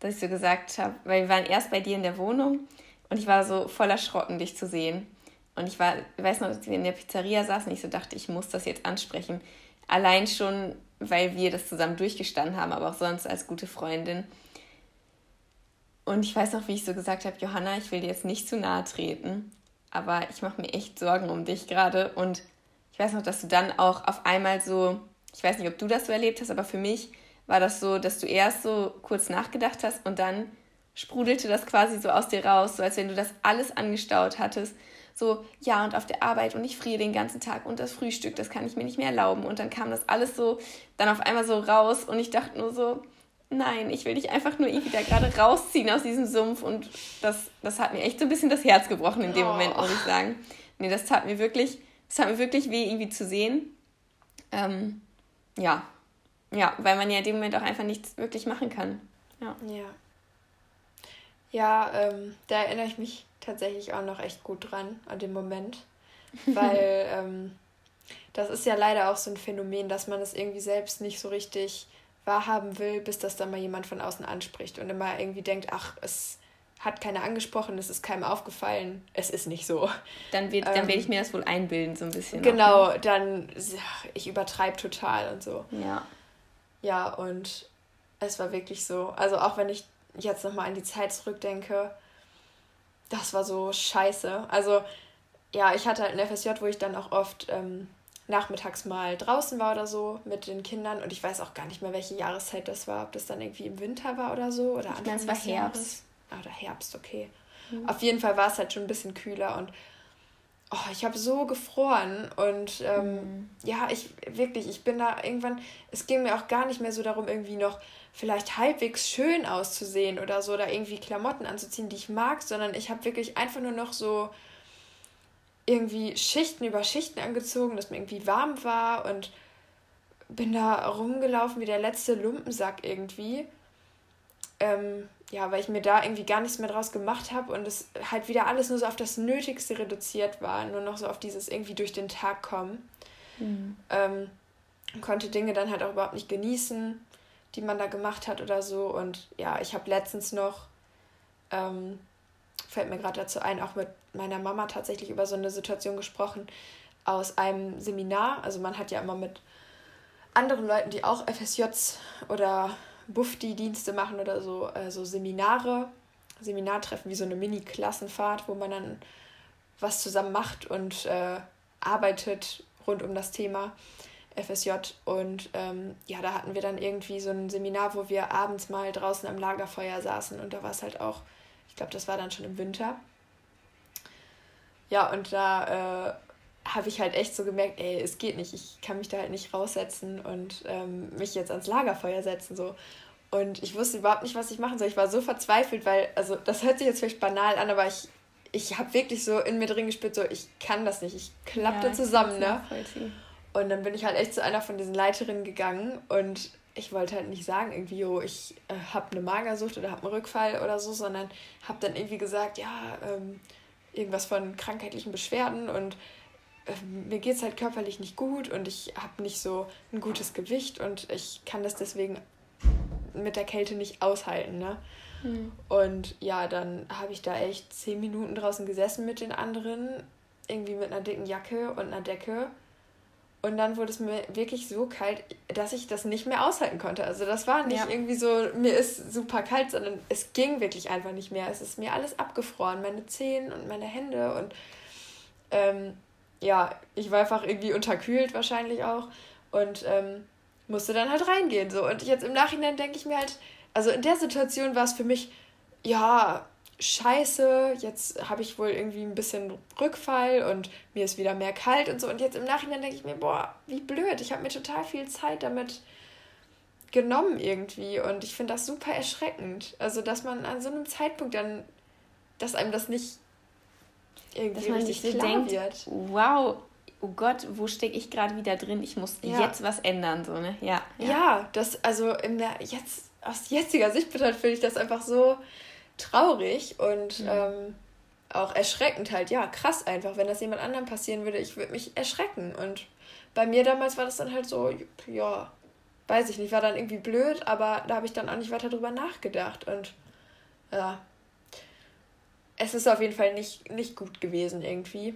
Speaker 1: dass ich so gesagt habe, weil wir waren erst bei dir in der Wohnung und ich war so voll erschrocken, dich zu sehen. Und ich war, weiß noch, dass wir in der Pizzeria saßen ich so dachte, ich muss das jetzt ansprechen. Allein schon, weil wir das zusammen durchgestanden haben, aber auch sonst als gute Freundin. Und ich weiß noch, wie ich so gesagt habe, Johanna, ich will dir jetzt nicht zu nahe treten, aber ich mache mir echt Sorgen um dich gerade. Und ich weiß noch, dass du dann auch auf einmal so, ich weiß nicht, ob du das so erlebt hast, aber für mich war das so, dass du erst so kurz nachgedacht hast und dann sprudelte das quasi so aus dir raus, so als wenn du das alles angestaut hattest. So, ja, und auf der Arbeit und ich friere den ganzen Tag und das Frühstück, das kann ich mir nicht mehr erlauben. Und dann kam das alles so dann auf einmal so raus und ich dachte nur so, nein, ich will dich einfach nur irgendwie da gerade rausziehen aus diesem Sumpf. Und das, das hat mir echt so ein bisschen das Herz gebrochen in dem oh. Moment, muss ich sagen. Nee, das tat mir wirklich, das tat mir wirklich weh, irgendwie zu sehen. Ähm, ja, ja, weil man ja in dem Moment auch einfach nichts wirklich machen kann. Ja.
Speaker 2: Ja, ja ähm, da erinnere ich mich tatsächlich auch noch echt gut dran, an den Moment. Weil ähm, das ist ja leider auch so ein Phänomen, dass man es irgendwie selbst nicht so richtig wahrhaben will, bis das dann mal jemand von außen anspricht und immer irgendwie denkt, ach, es hat keiner angesprochen, es ist keinem aufgefallen, es ist nicht so.
Speaker 1: Dann, wird, ähm, dann werde ich mir das wohl einbilden, so ein bisschen.
Speaker 2: Genau, auch, ne? dann, ich übertreibe total und so. Ja. Ja, und es war wirklich so. Also auch wenn ich jetzt nochmal an die Zeit zurückdenke, das war so scheiße. Also ja, ich hatte halt ein FSJ, wo ich dann auch oft ähm, nachmittags mal draußen war oder so mit den Kindern und ich weiß auch gar nicht mehr, welche Jahreszeit das war, ob das dann irgendwie im Winter war oder so oder Anfang ich mein, es war Herbst. Ah, oder Herbst, okay. Mhm. Auf jeden Fall war es halt schon ein bisschen kühler und oh, ich habe so gefroren und ähm, mhm. ja, ich wirklich, ich bin da irgendwann, es ging mir auch gar nicht mehr so darum, irgendwie noch vielleicht halbwegs schön auszusehen oder so, oder irgendwie Klamotten anzuziehen, die ich mag, sondern ich habe wirklich einfach nur noch so irgendwie Schichten über Schichten angezogen, dass mir irgendwie warm war und bin da rumgelaufen wie der letzte Lumpensack irgendwie. Ähm, ja, weil ich mir da irgendwie gar nichts mehr draus gemacht habe und es halt wieder alles nur so auf das Nötigste reduziert war, nur noch so auf dieses irgendwie durch den Tag kommen. Mhm. Ähm, konnte Dinge dann halt auch überhaupt nicht genießen, die man da gemacht hat oder so. Und ja, ich habe letztens noch, ähm, fällt mir gerade dazu ein, auch mit meiner Mama tatsächlich über so eine Situation gesprochen aus einem Seminar. Also man hat ja immer mit anderen Leuten, die auch FSJs oder Bufti-Dienste machen oder so, also Seminare, Seminartreffen wie so eine Mini-Klassenfahrt, wo man dann was zusammen macht und äh, arbeitet rund um das Thema FSJ. Und ähm, ja, da hatten wir dann irgendwie so ein Seminar, wo wir abends mal draußen am Lagerfeuer saßen und da war es halt auch, ich glaube, das war dann schon im Winter. Ja, und da äh, habe ich halt echt so gemerkt, ey, es geht nicht, ich kann mich da halt nicht raussetzen und ähm, mich jetzt ans Lagerfeuer setzen so. Und ich wusste überhaupt nicht, was ich machen soll. Ich war so verzweifelt, weil, also das hört sich jetzt vielleicht banal an, aber ich, ich habe wirklich so in mir drin gespürt, so ich kann das nicht, ich klappte ja, zusammen, ne? Und dann bin ich halt echt zu einer von diesen Leiterinnen gegangen und ich wollte halt nicht sagen, irgendwie, jo, ich äh, habe eine Magersucht oder habe einen Rückfall oder so, sondern habe dann irgendwie gesagt, ja, ähm, irgendwas von krankheitlichen Beschwerden und mir geht es halt körperlich nicht gut und ich habe nicht so ein gutes Gewicht und ich kann das deswegen mit der Kälte nicht aushalten. Ne? Mhm. Und ja, dann habe ich da echt zehn Minuten draußen gesessen mit den anderen, irgendwie mit einer dicken Jacke und einer Decke. Und dann wurde es mir wirklich so kalt, dass ich das nicht mehr aushalten konnte. Also das war nicht ja. irgendwie so, mir ist super kalt, sondern es ging wirklich einfach nicht mehr. Es ist mir alles abgefroren, meine Zehen und meine Hände und ähm, ja, ich war einfach irgendwie unterkühlt wahrscheinlich auch und ähm, musste dann halt reingehen. So. Und jetzt im Nachhinein denke ich mir halt, also in der Situation war es für mich, ja, scheiße, jetzt habe ich wohl irgendwie ein bisschen Rückfall und mir ist wieder mehr kalt und so. Und jetzt im Nachhinein denke ich mir, boah, wie blöd, ich habe mir total viel Zeit damit genommen irgendwie. Und ich finde das super erschreckend. Also, dass man an so einem Zeitpunkt dann, dass einem das nicht irgendwie dass man
Speaker 1: sich so denkt, wird. wow, oh Gott, wo stecke ich gerade wieder drin? Ich muss ja. jetzt was ändern, so, ne? Ja.
Speaker 2: Ja, ja das, also in der, jetzt, aus jetziger Sicht finde ich das einfach so traurig und mhm. ähm, auch erschreckend halt. Ja, krass einfach. Wenn das jemand anderem passieren würde, ich würde mich erschrecken. Und bei mir damals war das dann halt so, ja, weiß ich nicht, war dann irgendwie blöd, aber da habe ich dann auch nicht weiter drüber nachgedacht. Und ja, es ist auf jeden Fall nicht, nicht gut gewesen irgendwie.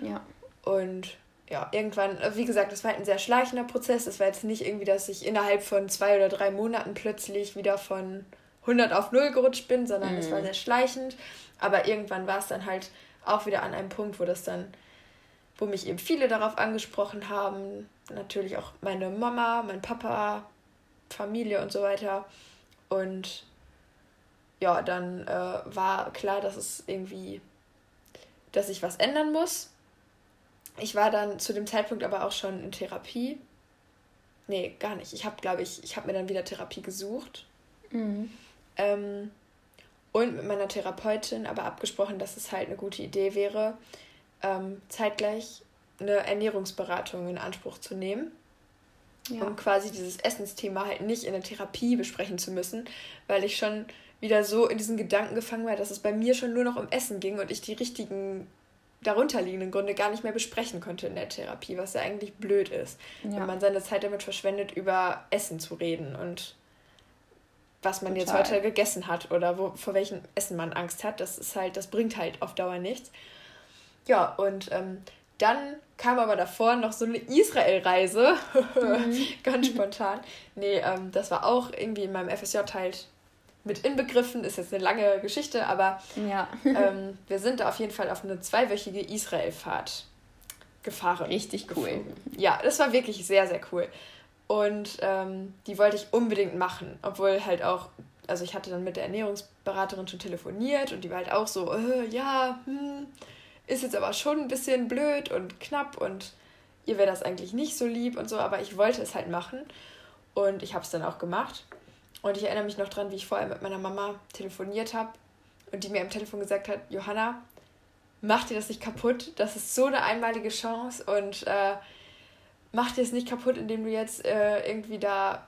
Speaker 2: Ja. Und ja, irgendwann, wie gesagt, das war halt ein sehr schleichender Prozess. Es war jetzt nicht irgendwie, dass ich innerhalb von zwei oder drei Monaten plötzlich wieder von 100 auf 0 gerutscht bin, sondern es war mhm. sehr schleichend. Aber irgendwann war es dann halt auch wieder an einem Punkt, wo das dann, wo mich eben viele darauf angesprochen haben. Natürlich auch meine Mama, mein Papa, Familie und so weiter. Und ja, dann äh, war klar, dass es irgendwie, dass ich was ändern muss. Ich war dann zu dem Zeitpunkt aber auch schon in Therapie. Nee, gar nicht. Ich habe, glaube ich, ich habe mir dann wieder Therapie gesucht. Mhm. Ähm, und mit meiner Therapeutin aber abgesprochen, dass es halt eine gute Idee wäre, ähm, zeitgleich eine Ernährungsberatung in Anspruch zu nehmen. Ja. Um quasi dieses Essensthema halt nicht in der Therapie besprechen zu müssen, weil ich schon wieder so in diesen Gedanken gefangen war, dass es bei mir schon nur noch um Essen ging und ich die richtigen darunterliegenden Gründe gar nicht mehr besprechen konnte in der Therapie, was ja eigentlich blöd ist, ja. wenn man seine Zeit damit verschwendet, über Essen zu reden und was man Total. jetzt heute gegessen hat oder wo, vor welchem Essen man Angst hat. Das ist halt, das bringt halt auf Dauer nichts. Ja, und ähm, dann kam aber davor noch so eine Israel-Reise, mhm. ganz spontan. Nee, ähm, das war auch irgendwie in meinem FSJ halt mit inbegriffen, ist jetzt eine lange Geschichte, aber ja. ähm, wir sind da auf jeden Fall auf eine zweiwöchige Israel-Fahrt gefahren. Richtig cool. Geflogen. Ja, das war wirklich sehr, sehr cool. Und ähm, die wollte ich unbedingt machen, obwohl halt auch, also ich hatte dann mit der Ernährungsberaterin schon telefoniert und die war halt auch so, äh, ja, hm, ist jetzt aber schon ein bisschen blöd und knapp und ihr wäre das eigentlich nicht so lieb und so, aber ich wollte es halt machen und ich habe es dann auch gemacht. Und ich erinnere mich noch dran, wie ich vorher mit meiner Mama telefoniert habe und die mir am Telefon gesagt hat, Johanna, mach dir das nicht kaputt, das ist so eine einmalige Chance und äh, mach dir es nicht kaputt, indem du jetzt äh, irgendwie da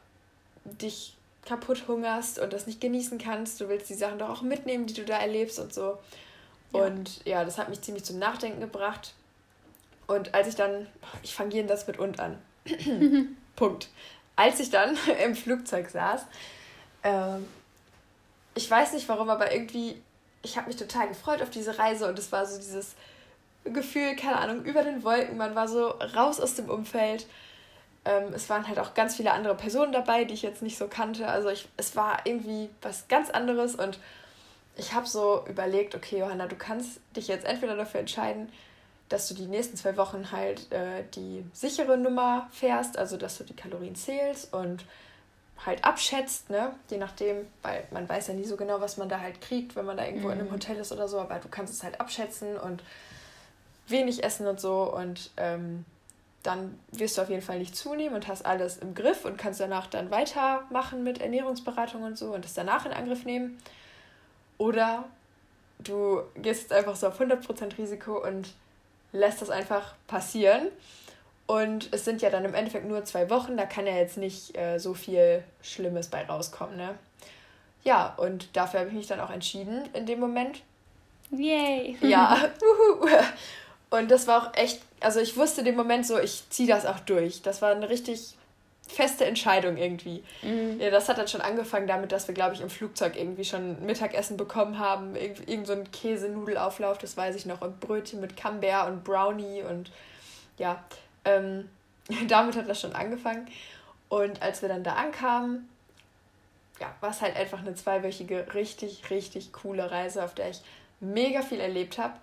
Speaker 2: dich kaputt hungerst und das nicht genießen kannst. Du willst die Sachen doch auch mitnehmen, die du da erlebst und so. Ja. Und ja, das hat mich ziemlich zum Nachdenken gebracht. Und als ich dann, ich fange jeden das mit und an. Punkt. Als ich dann im Flugzeug saß, ähm, ich weiß nicht warum, aber irgendwie, ich habe mich total gefreut auf diese Reise und es war so dieses Gefühl, keine Ahnung, über den Wolken. Man war so raus aus dem Umfeld. Ähm, es waren halt auch ganz viele andere Personen dabei, die ich jetzt nicht so kannte. Also ich, es war irgendwie was ganz anderes und ich habe so überlegt, okay, Johanna, du kannst dich jetzt entweder dafür entscheiden, dass du die nächsten zwei Wochen halt äh, die sichere Nummer fährst, also dass du die Kalorien zählst und halt abschätzt, ne? Je nachdem, weil man weiß ja nie so genau, was man da halt kriegt, wenn man da irgendwo mhm. in einem mhm. Hotel ist oder so, aber du kannst es halt abschätzen und wenig essen und so und ähm, dann wirst du auf jeden Fall nicht zunehmen und hast alles im Griff und kannst danach dann weitermachen mit Ernährungsberatung und so und das danach in Angriff nehmen. Oder du gehst jetzt einfach so auf 100% Risiko und lässt das einfach passieren. Und es sind ja dann im Endeffekt nur zwei Wochen, da kann ja jetzt nicht äh, so viel Schlimmes bei rauskommen, ne? Ja, und dafür habe ich mich dann auch entschieden in dem Moment. Yay! Ja, Und das war auch echt, also ich wusste in dem Moment so, ich ziehe das auch durch. Das war eine richtig feste Entscheidung irgendwie. Mhm. Ja, das hat dann schon angefangen damit, dass wir, glaube ich, im Flugzeug irgendwie schon Mittagessen bekommen haben. Irgend, irgend so ein Käsenudelauflauf, das weiß ich noch. Und Brötchen mit Camembert und Brownie und ja, ähm, damit hat das schon angefangen. Und als wir dann da ankamen, ja, war es halt einfach eine zweiwöchige, richtig, richtig coole Reise, auf der ich mega viel erlebt habe.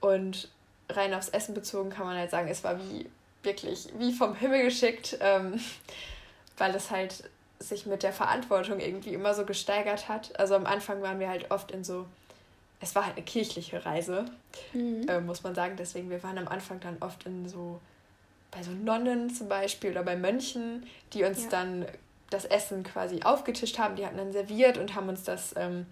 Speaker 2: Und rein aufs Essen bezogen kann man halt sagen, es war wie wirklich wie vom Himmel geschickt, ähm, weil es halt sich mit der Verantwortung irgendwie immer so gesteigert hat. Also am Anfang waren wir halt oft in so, es war halt eine kirchliche Reise, mhm. äh, muss man sagen. Deswegen, wir waren am Anfang dann oft in so, bei so Nonnen zum Beispiel oder bei Mönchen, die uns ja. dann das Essen quasi aufgetischt haben. Die hatten dann serviert und haben uns das ähm,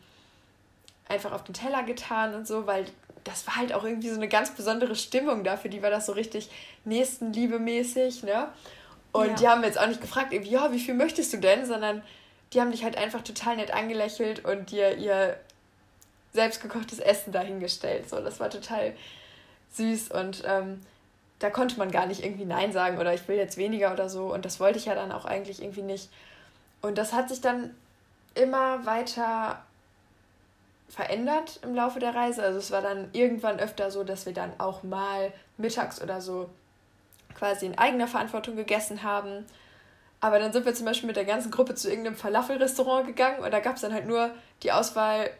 Speaker 2: einfach auf den Teller getan und so, weil das war halt auch irgendwie so eine ganz besondere Stimmung dafür. Die war das so richtig nächstenliebemäßig, ne? Und ja. die haben jetzt auch nicht gefragt, irgendwie, ja, wie viel möchtest du denn? Sondern die haben dich halt einfach total nett angelächelt und dir ihr selbstgekochtes Essen dahingestellt. So, das war total süß und ähm, da konnte man gar nicht irgendwie Nein sagen oder ich will jetzt weniger oder so. Und das wollte ich ja dann auch eigentlich irgendwie nicht. Und das hat sich dann immer weiter verändert im Laufe der Reise. Also es war dann irgendwann öfter so, dass wir dann auch mal mittags oder so quasi in eigener Verantwortung gegessen haben. Aber dann sind wir zum Beispiel mit der ganzen Gruppe zu irgendeinem Falafel-Restaurant gegangen und da gab es dann halt nur die Auswahl,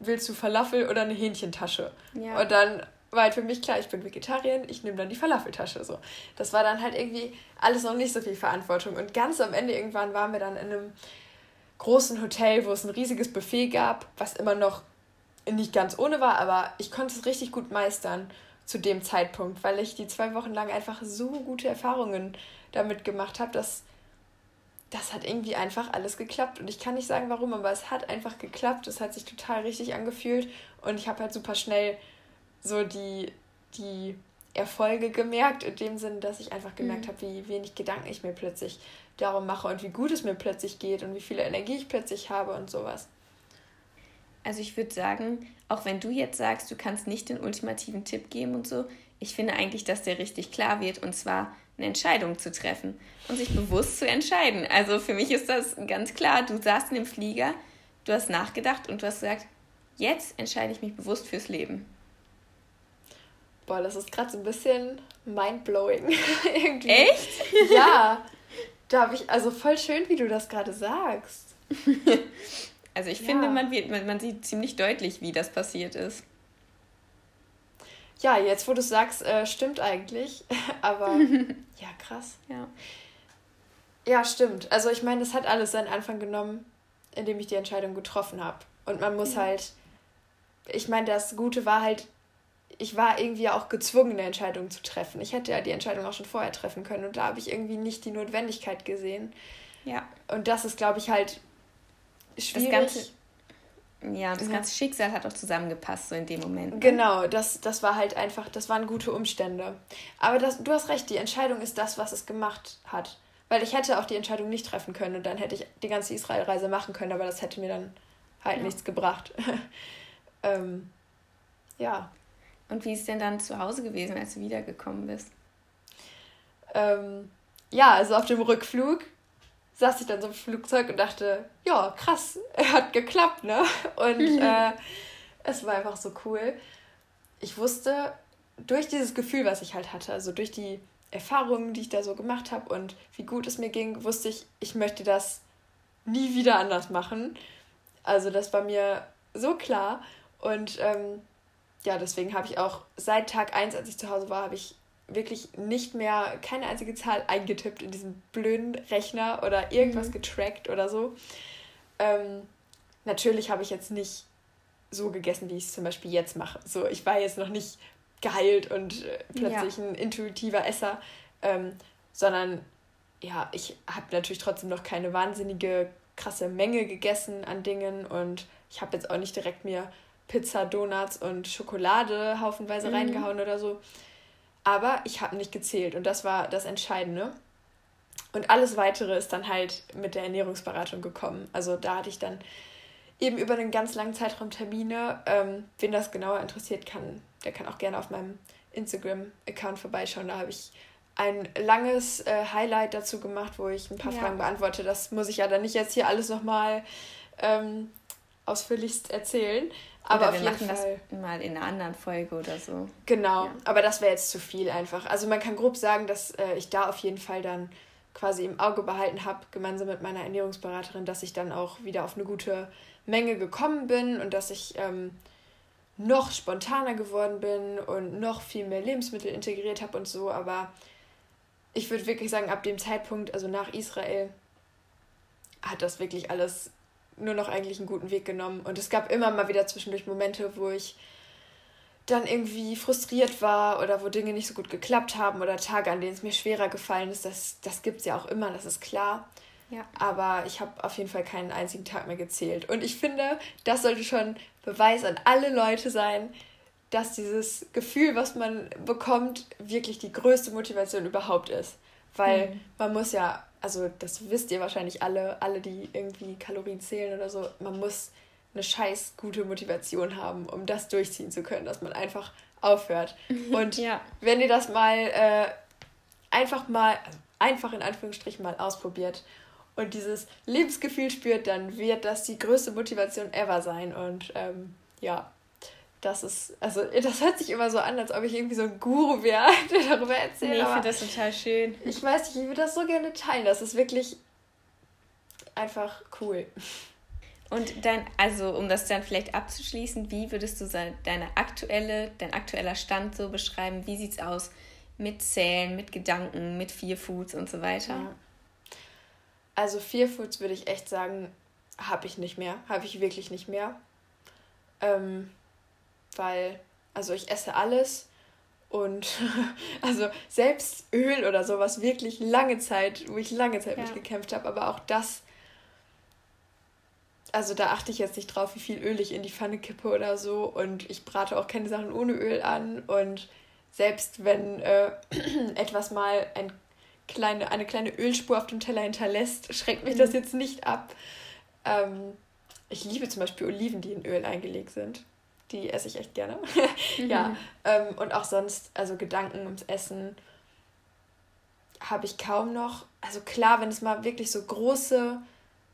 Speaker 2: willst du Falafel oder eine Hähnchentasche? Ja. Und dann halt für mich klar, ich bin Vegetarierin, ich nehme dann die Falafeltasche. So. Das war dann halt irgendwie alles noch nicht so viel Verantwortung. Und ganz am Ende irgendwann waren wir dann in einem großen Hotel, wo es ein riesiges Buffet gab, was immer noch nicht ganz ohne war, aber ich konnte es richtig gut meistern zu dem Zeitpunkt, weil ich die zwei Wochen lang einfach so gute Erfahrungen damit gemacht habe, dass das hat irgendwie einfach alles geklappt. Und ich kann nicht sagen, warum, aber es hat einfach geklappt. Es hat sich total richtig angefühlt. Und ich habe halt super schnell so die, die Erfolge gemerkt, in dem Sinne, dass ich einfach gemerkt mhm. habe, wie wenig Gedanken ich mir plötzlich darum mache und wie gut es mir plötzlich geht und wie viel Energie ich plötzlich habe und sowas.
Speaker 1: Also ich würde sagen, auch wenn du jetzt sagst, du kannst nicht den ultimativen Tipp geben und so, ich finde eigentlich, dass der richtig klar wird und zwar eine Entscheidung zu treffen und sich bewusst zu entscheiden. Also für mich ist das ganz klar, du saßt in dem Flieger, du hast nachgedacht und du hast gesagt, jetzt entscheide ich mich bewusst fürs Leben.
Speaker 2: Boah, das ist gerade so ein bisschen mindblowing. Irgendwie. Echt? ja. Da habe ich, also voll schön, wie du das gerade sagst.
Speaker 1: also ich ja. finde, man, wird, man, man sieht ziemlich deutlich, wie das passiert ist.
Speaker 2: Ja, jetzt wo du es sagst, äh, stimmt eigentlich. Aber ja, krass. Ja. Ja, stimmt. Also ich meine, das hat alles seinen Anfang genommen, indem ich die Entscheidung getroffen habe. Und man muss ja. halt, ich meine, das Gute war halt, ich war irgendwie auch gezwungen, eine Entscheidung zu treffen. Ich hätte ja die Entscheidung auch schon vorher treffen können und da habe ich irgendwie nicht die Notwendigkeit gesehen. Ja. Und das ist, glaube ich, halt schwierig.
Speaker 1: Das ganze, ja, das ganze Schicksal hat auch zusammengepasst, so in dem Moment.
Speaker 2: Ne? Genau, das, das war halt einfach, das waren gute Umstände. Aber das, du hast recht, die Entscheidung ist das, was es gemacht hat. Weil ich hätte auch die Entscheidung nicht treffen können und dann hätte ich die ganze Israel-Reise machen können, aber das hätte mir dann halt ja. nichts gebracht. ähm,
Speaker 1: ja. Und wie ist denn dann zu Hause gewesen, als du wiedergekommen bist?
Speaker 2: Ähm, ja, also auf dem Rückflug saß ich dann so im Flugzeug und dachte, ja, krass, er hat geklappt, ne? Und äh, es war einfach so cool. Ich wusste durch dieses Gefühl, was ich halt hatte, also durch die Erfahrungen, die ich da so gemacht habe und wie gut es mir ging, wusste ich, ich möchte das nie wieder anders machen. Also das war mir so klar. Und ähm, ja, deswegen habe ich auch seit Tag 1, als ich zu Hause war, habe ich wirklich nicht mehr keine einzige Zahl eingetippt in diesen blöden Rechner oder irgendwas mhm. getrackt oder so. Ähm, natürlich habe ich jetzt nicht so gegessen, wie ich es zum Beispiel jetzt mache. So, ich war jetzt noch nicht geheilt und äh, plötzlich ja. ein intuitiver Esser, ähm, sondern ja, ich habe natürlich trotzdem noch keine wahnsinnige krasse Menge gegessen an Dingen und ich habe jetzt auch nicht direkt mir Pizza, Donuts und Schokolade haufenweise mhm. reingehauen oder so. Aber ich habe nicht gezählt und das war das Entscheidende. Und alles weitere ist dann halt mit der Ernährungsberatung gekommen. Also da hatte ich dann eben über einen ganz langen Zeitraum Termine. Ähm, wen das genauer interessiert kann, der kann auch gerne auf meinem Instagram-Account vorbeischauen. Da habe ich ein langes äh, Highlight dazu gemacht, wo ich ein paar ja. Fragen beantworte. Das muss ich ja dann nicht jetzt hier alles nochmal ähm, ausführlichst erzählen. Aber
Speaker 1: wir machen Fall. das mal in einer anderen Folge oder so.
Speaker 2: Genau, ja. aber das wäre jetzt zu viel einfach. Also man kann grob sagen, dass äh, ich da auf jeden Fall dann quasi im Auge behalten habe, gemeinsam mit meiner Ernährungsberaterin, dass ich dann auch wieder auf eine gute Menge gekommen bin und dass ich ähm, noch spontaner geworden bin und noch viel mehr Lebensmittel integriert habe und so. Aber ich würde wirklich sagen, ab dem Zeitpunkt, also nach Israel, hat das wirklich alles nur noch eigentlich einen guten Weg genommen. Und es gab immer mal wieder zwischendurch Momente, wo ich dann irgendwie frustriert war oder wo Dinge nicht so gut geklappt haben oder Tage, an denen es mir schwerer gefallen ist. Das, das gibt es ja auch immer, das ist klar. Ja. Aber ich habe auf jeden Fall keinen einzigen Tag mehr gezählt. Und ich finde, das sollte schon Beweis an alle Leute sein, dass dieses Gefühl, was man bekommt, wirklich die größte Motivation überhaupt ist. Weil mhm. man muss ja also das wisst ihr wahrscheinlich alle, alle, die irgendwie Kalorien zählen oder so, man muss eine scheiß gute Motivation haben, um das durchziehen zu können, dass man einfach aufhört. Und ja. wenn ihr das mal äh, einfach mal, also einfach in Anführungsstrichen mal ausprobiert und dieses Lebensgefühl spürt, dann wird das die größte Motivation ever sein. Und ähm, ja, das ist, also das hört sich immer so an, als ob ich irgendwie so ein Guru wäre, der darüber erzählt. Nee, ich finde das total schön. Ich weiß nicht, ich würde das so gerne teilen. Das ist wirklich einfach cool.
Speaker 1: Und dann, also um das dann vielleicht abzuschließen, wie würdest du deine aktuelle, dein aktueller Stand so beschreiben? Wie sieht es aus mit Zählen, mit Gedanken, mit Vier Foods und so weiter? Ja.
Speaker 2: Also Vier Foods würde ich echt sagen, habe ich nicht mehr. Habe ich wirklich nicht mehr. Ähm, weil, also ich esse alles und also selbst Öl oder sowas wirklich lange Zeit, wo ich lange Zeit ja. mitgekämpft habe, aber auch das, also da achte ich jetzt nicht drauf, wie viel Öl ich in die Pfanne kippe oder so und ich brate auch keine Sachen ohne Öl an und selbst wenn äh, etwas mal ein kleine, eine kleine Ölspur auf dem Teller hinterlässt, schreckt mich das mhm. jetzt nicht ab. Ähm, ich liebe zum Beispiel Oliven, die in Öl eingelegt sind. Die esse ich echt gerne. mhm. Ja. Ähm, und auch sonst, also Gedanken ums Essen habe ich kaum noch. Also klar, wenn es mal wirklich so große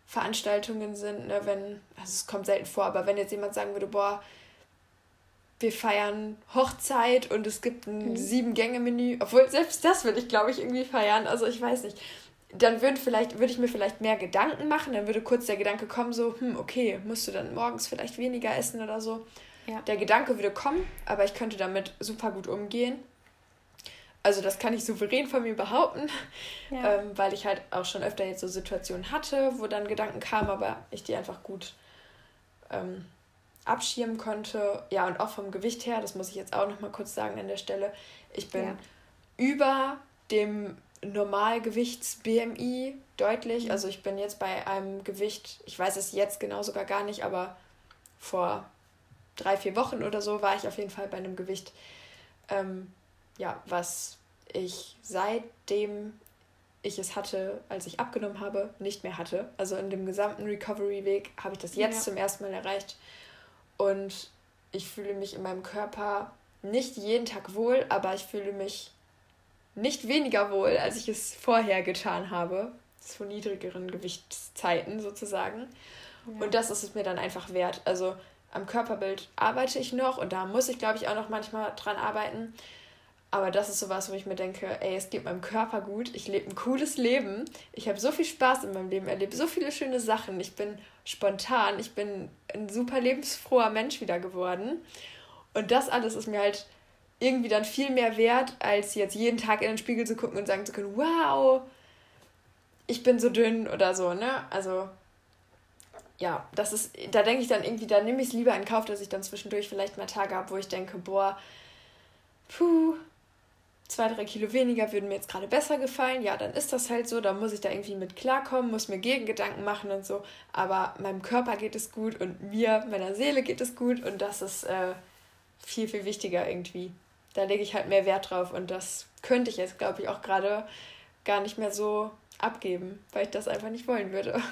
Speaker 2: Veranstaltungen sind, ne, wenn, also es kommt selten vor, aber wenn jetzt jemand sagen würde, boah, wir feiern Hochzeit und es gibt ein mhm. Sieben-Gänge-Menü, obwohl selbst das würde ich, glaube ich, irgendwie feiern. Also ich weiß nicht. Dann würde vielleicht, würde ich mir vielleicht mehr Gedanken machen, dann würde kurz der Gedanke kommen, so, hm, okay, musst du dann morgens vielleicht weniger essen oder so. Ja. Der Gedanke würde kommen, aber ich könnte damit super gut umgehen. Also das kann ich souverän von mir behaupten, ja. ähm, weil ich halt auch schon öfter jetzt so Situationen hatte, wo dann Gedanken kamen, aber ich die einfach gut ähm, abschirmen konnte. Ja, und auch vom Gewicht her, das muss ich jetzt auch noch mal kurz sagen an der Stelle, ich bin ja. über dem Normalgewichts-BMI deutlich. Mhm. Also ich bin jetzt bei einem Gewicht, ich weiß es jetzt genau sogar gar nicht, aber vor drei, vier Wochen oder so war ich auf jeden Fall bei einem Gewicht, ähm, ja, was ich seitdem ich es hatte, als ich abgenommen habe, nicht mehr hatte. Also in dem gesamten Recovery-Weg habe ich das jetzt ja. zum ersten Mal erreicht. Und ich fühle mich in meinem Körper nicht jeden Tag wohl, aber ich fühle mich nicht weniger wohl, als ich es vorher getan habe. Zu niedrigeren Gewichtszeiten sozusagen. Ja. Und das ist es mir dann einfach wert. Also am Körperbild arbeite ich noch und da muss ich, glaube ich, auch noch manchmal dran arbeiten. Aber das ist sowas, wo ich mir denke, ey, es geht meinem Körper gut, ich lebe ein cooles Leben, ich habe so viel Spaß in meinem Leben, erlebe so viele schöne Sachen, ich bin spontan, ich bin ein super lebensfroher Mensch wieder geworden. Und das alles ist mir halt irgendwie dann viel mehr wert, als jetzt jeden Tag in den Spiegel zu gucken und sagen zu können, wow, ich bin so dünn oder so, ne? Also, ja, das ist, da denke ich dann irgendwie, da nehme ich es lieber in Kauf, dass ich dann zwischendurch vielleicht mal Tage habe, wo ich denke, boah, puh, zwei, drei Kilo weniger würden mir jetzt gerade besser gefallen. Ja, dann ist das halt so. Da muss ich da irgendwie mit klarkommen, muss mir Gegengedanken machen und so. Aber meinem Körper geht es gut und mir, meiner Seele geht es gut. Und das ist äh, viel, viel wichtiger irgendwie. Da lege ich halt mehr Wert drauf. Und das könnte ich jetzt, glaube ich, auch gerade gar nicht mehr so abgeben, weil ich das einfach nicht wollen würde.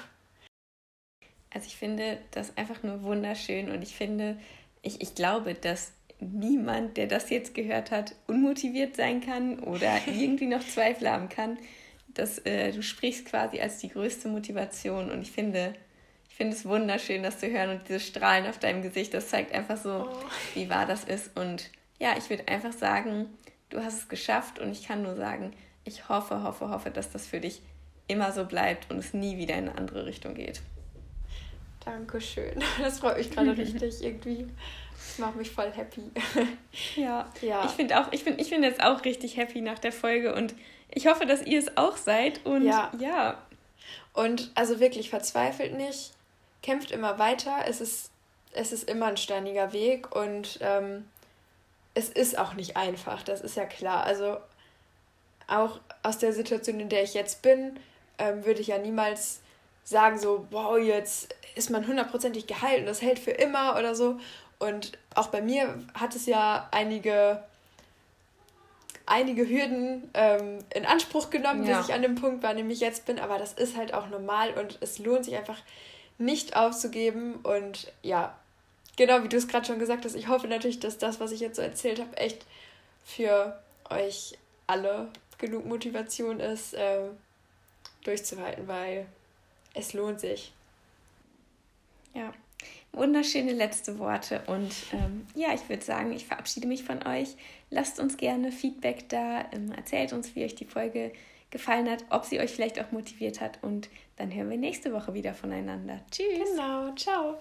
Speaker 1: Also ich finde das einfach nur wunderschön und ich finde, ich, ich glaube, dass niemand, der das jetzt gehört hat, unmotiviert sein kann oder irgendwie noch Zweifel haben kann. dass äh, du sprichst quasi als die größte Motivation und ich finde, ich finde es wunderschön, das zu hören und diese Strahlen auf deinem Gesicht, das zeigt einfach so, oh. wie wahr das ist. Und ja, ich würde einfach sagen, du hast es geschafft und ich kann nur sagen, ich hoffe, hoffe, hoffe, dass das für dich immer so bleibt und es nie wieder in eine andere Richtung geht.
Speaker 2: Dankeschön. Das freut mich gerade richtig irgendwie. Das macht mich voll happy.
Speaker 1: Ja. ja. Ich finde auch, ich bin, ich bin jetzt auch richtig happy nach der Folge und ich hoffe, dass ihr es auch seid. Und ja. ja.
Speaker 2: Und also wirklich verzweifelt nicht, kämpft immer weiter. Es ist, es ist immer ein steiniger Weg und ähm, es ist auch nicht einfach, das ist ja klar. Also auch aus der Situation, in der ich jetzt bin, ähm, würde ich ja niemals sagen so, wow, jetzt ist man hundertprozentig geheilt und das hält für immer oder so. Und auch bei mir hat es ja einige, einige Hürden ähm, in Anspruch genommen, ja. bis ich an dem Punkt war, an dem ich jetzt bin. Aber das ist halt auch normal und es lohnt sich einfach nicht aufzugeben. Und ja, genau, wie du es gerade schon gesagt hast, ich hoffe natürlich, dass das, was ich jetzt so erzählt habe, echt für euch alle genug Motivation ist, äh, durchzuhalten, weil es lohnt sich.
Speaker 1: Ja, wunderschöne letzte Worte. Und ähm, ja, ich würde sagen, ich verabschiede mich von euch. Lasst uns gerne Feedback da. Ähm, erzählt uns, wie euch die Folge gefallen hat, ob sie euch vielleicht auch motiviert hat. Und dann hören wir nächste Woche wieder voneinander. Tschüss.
Speaker 2: Genau, ciao.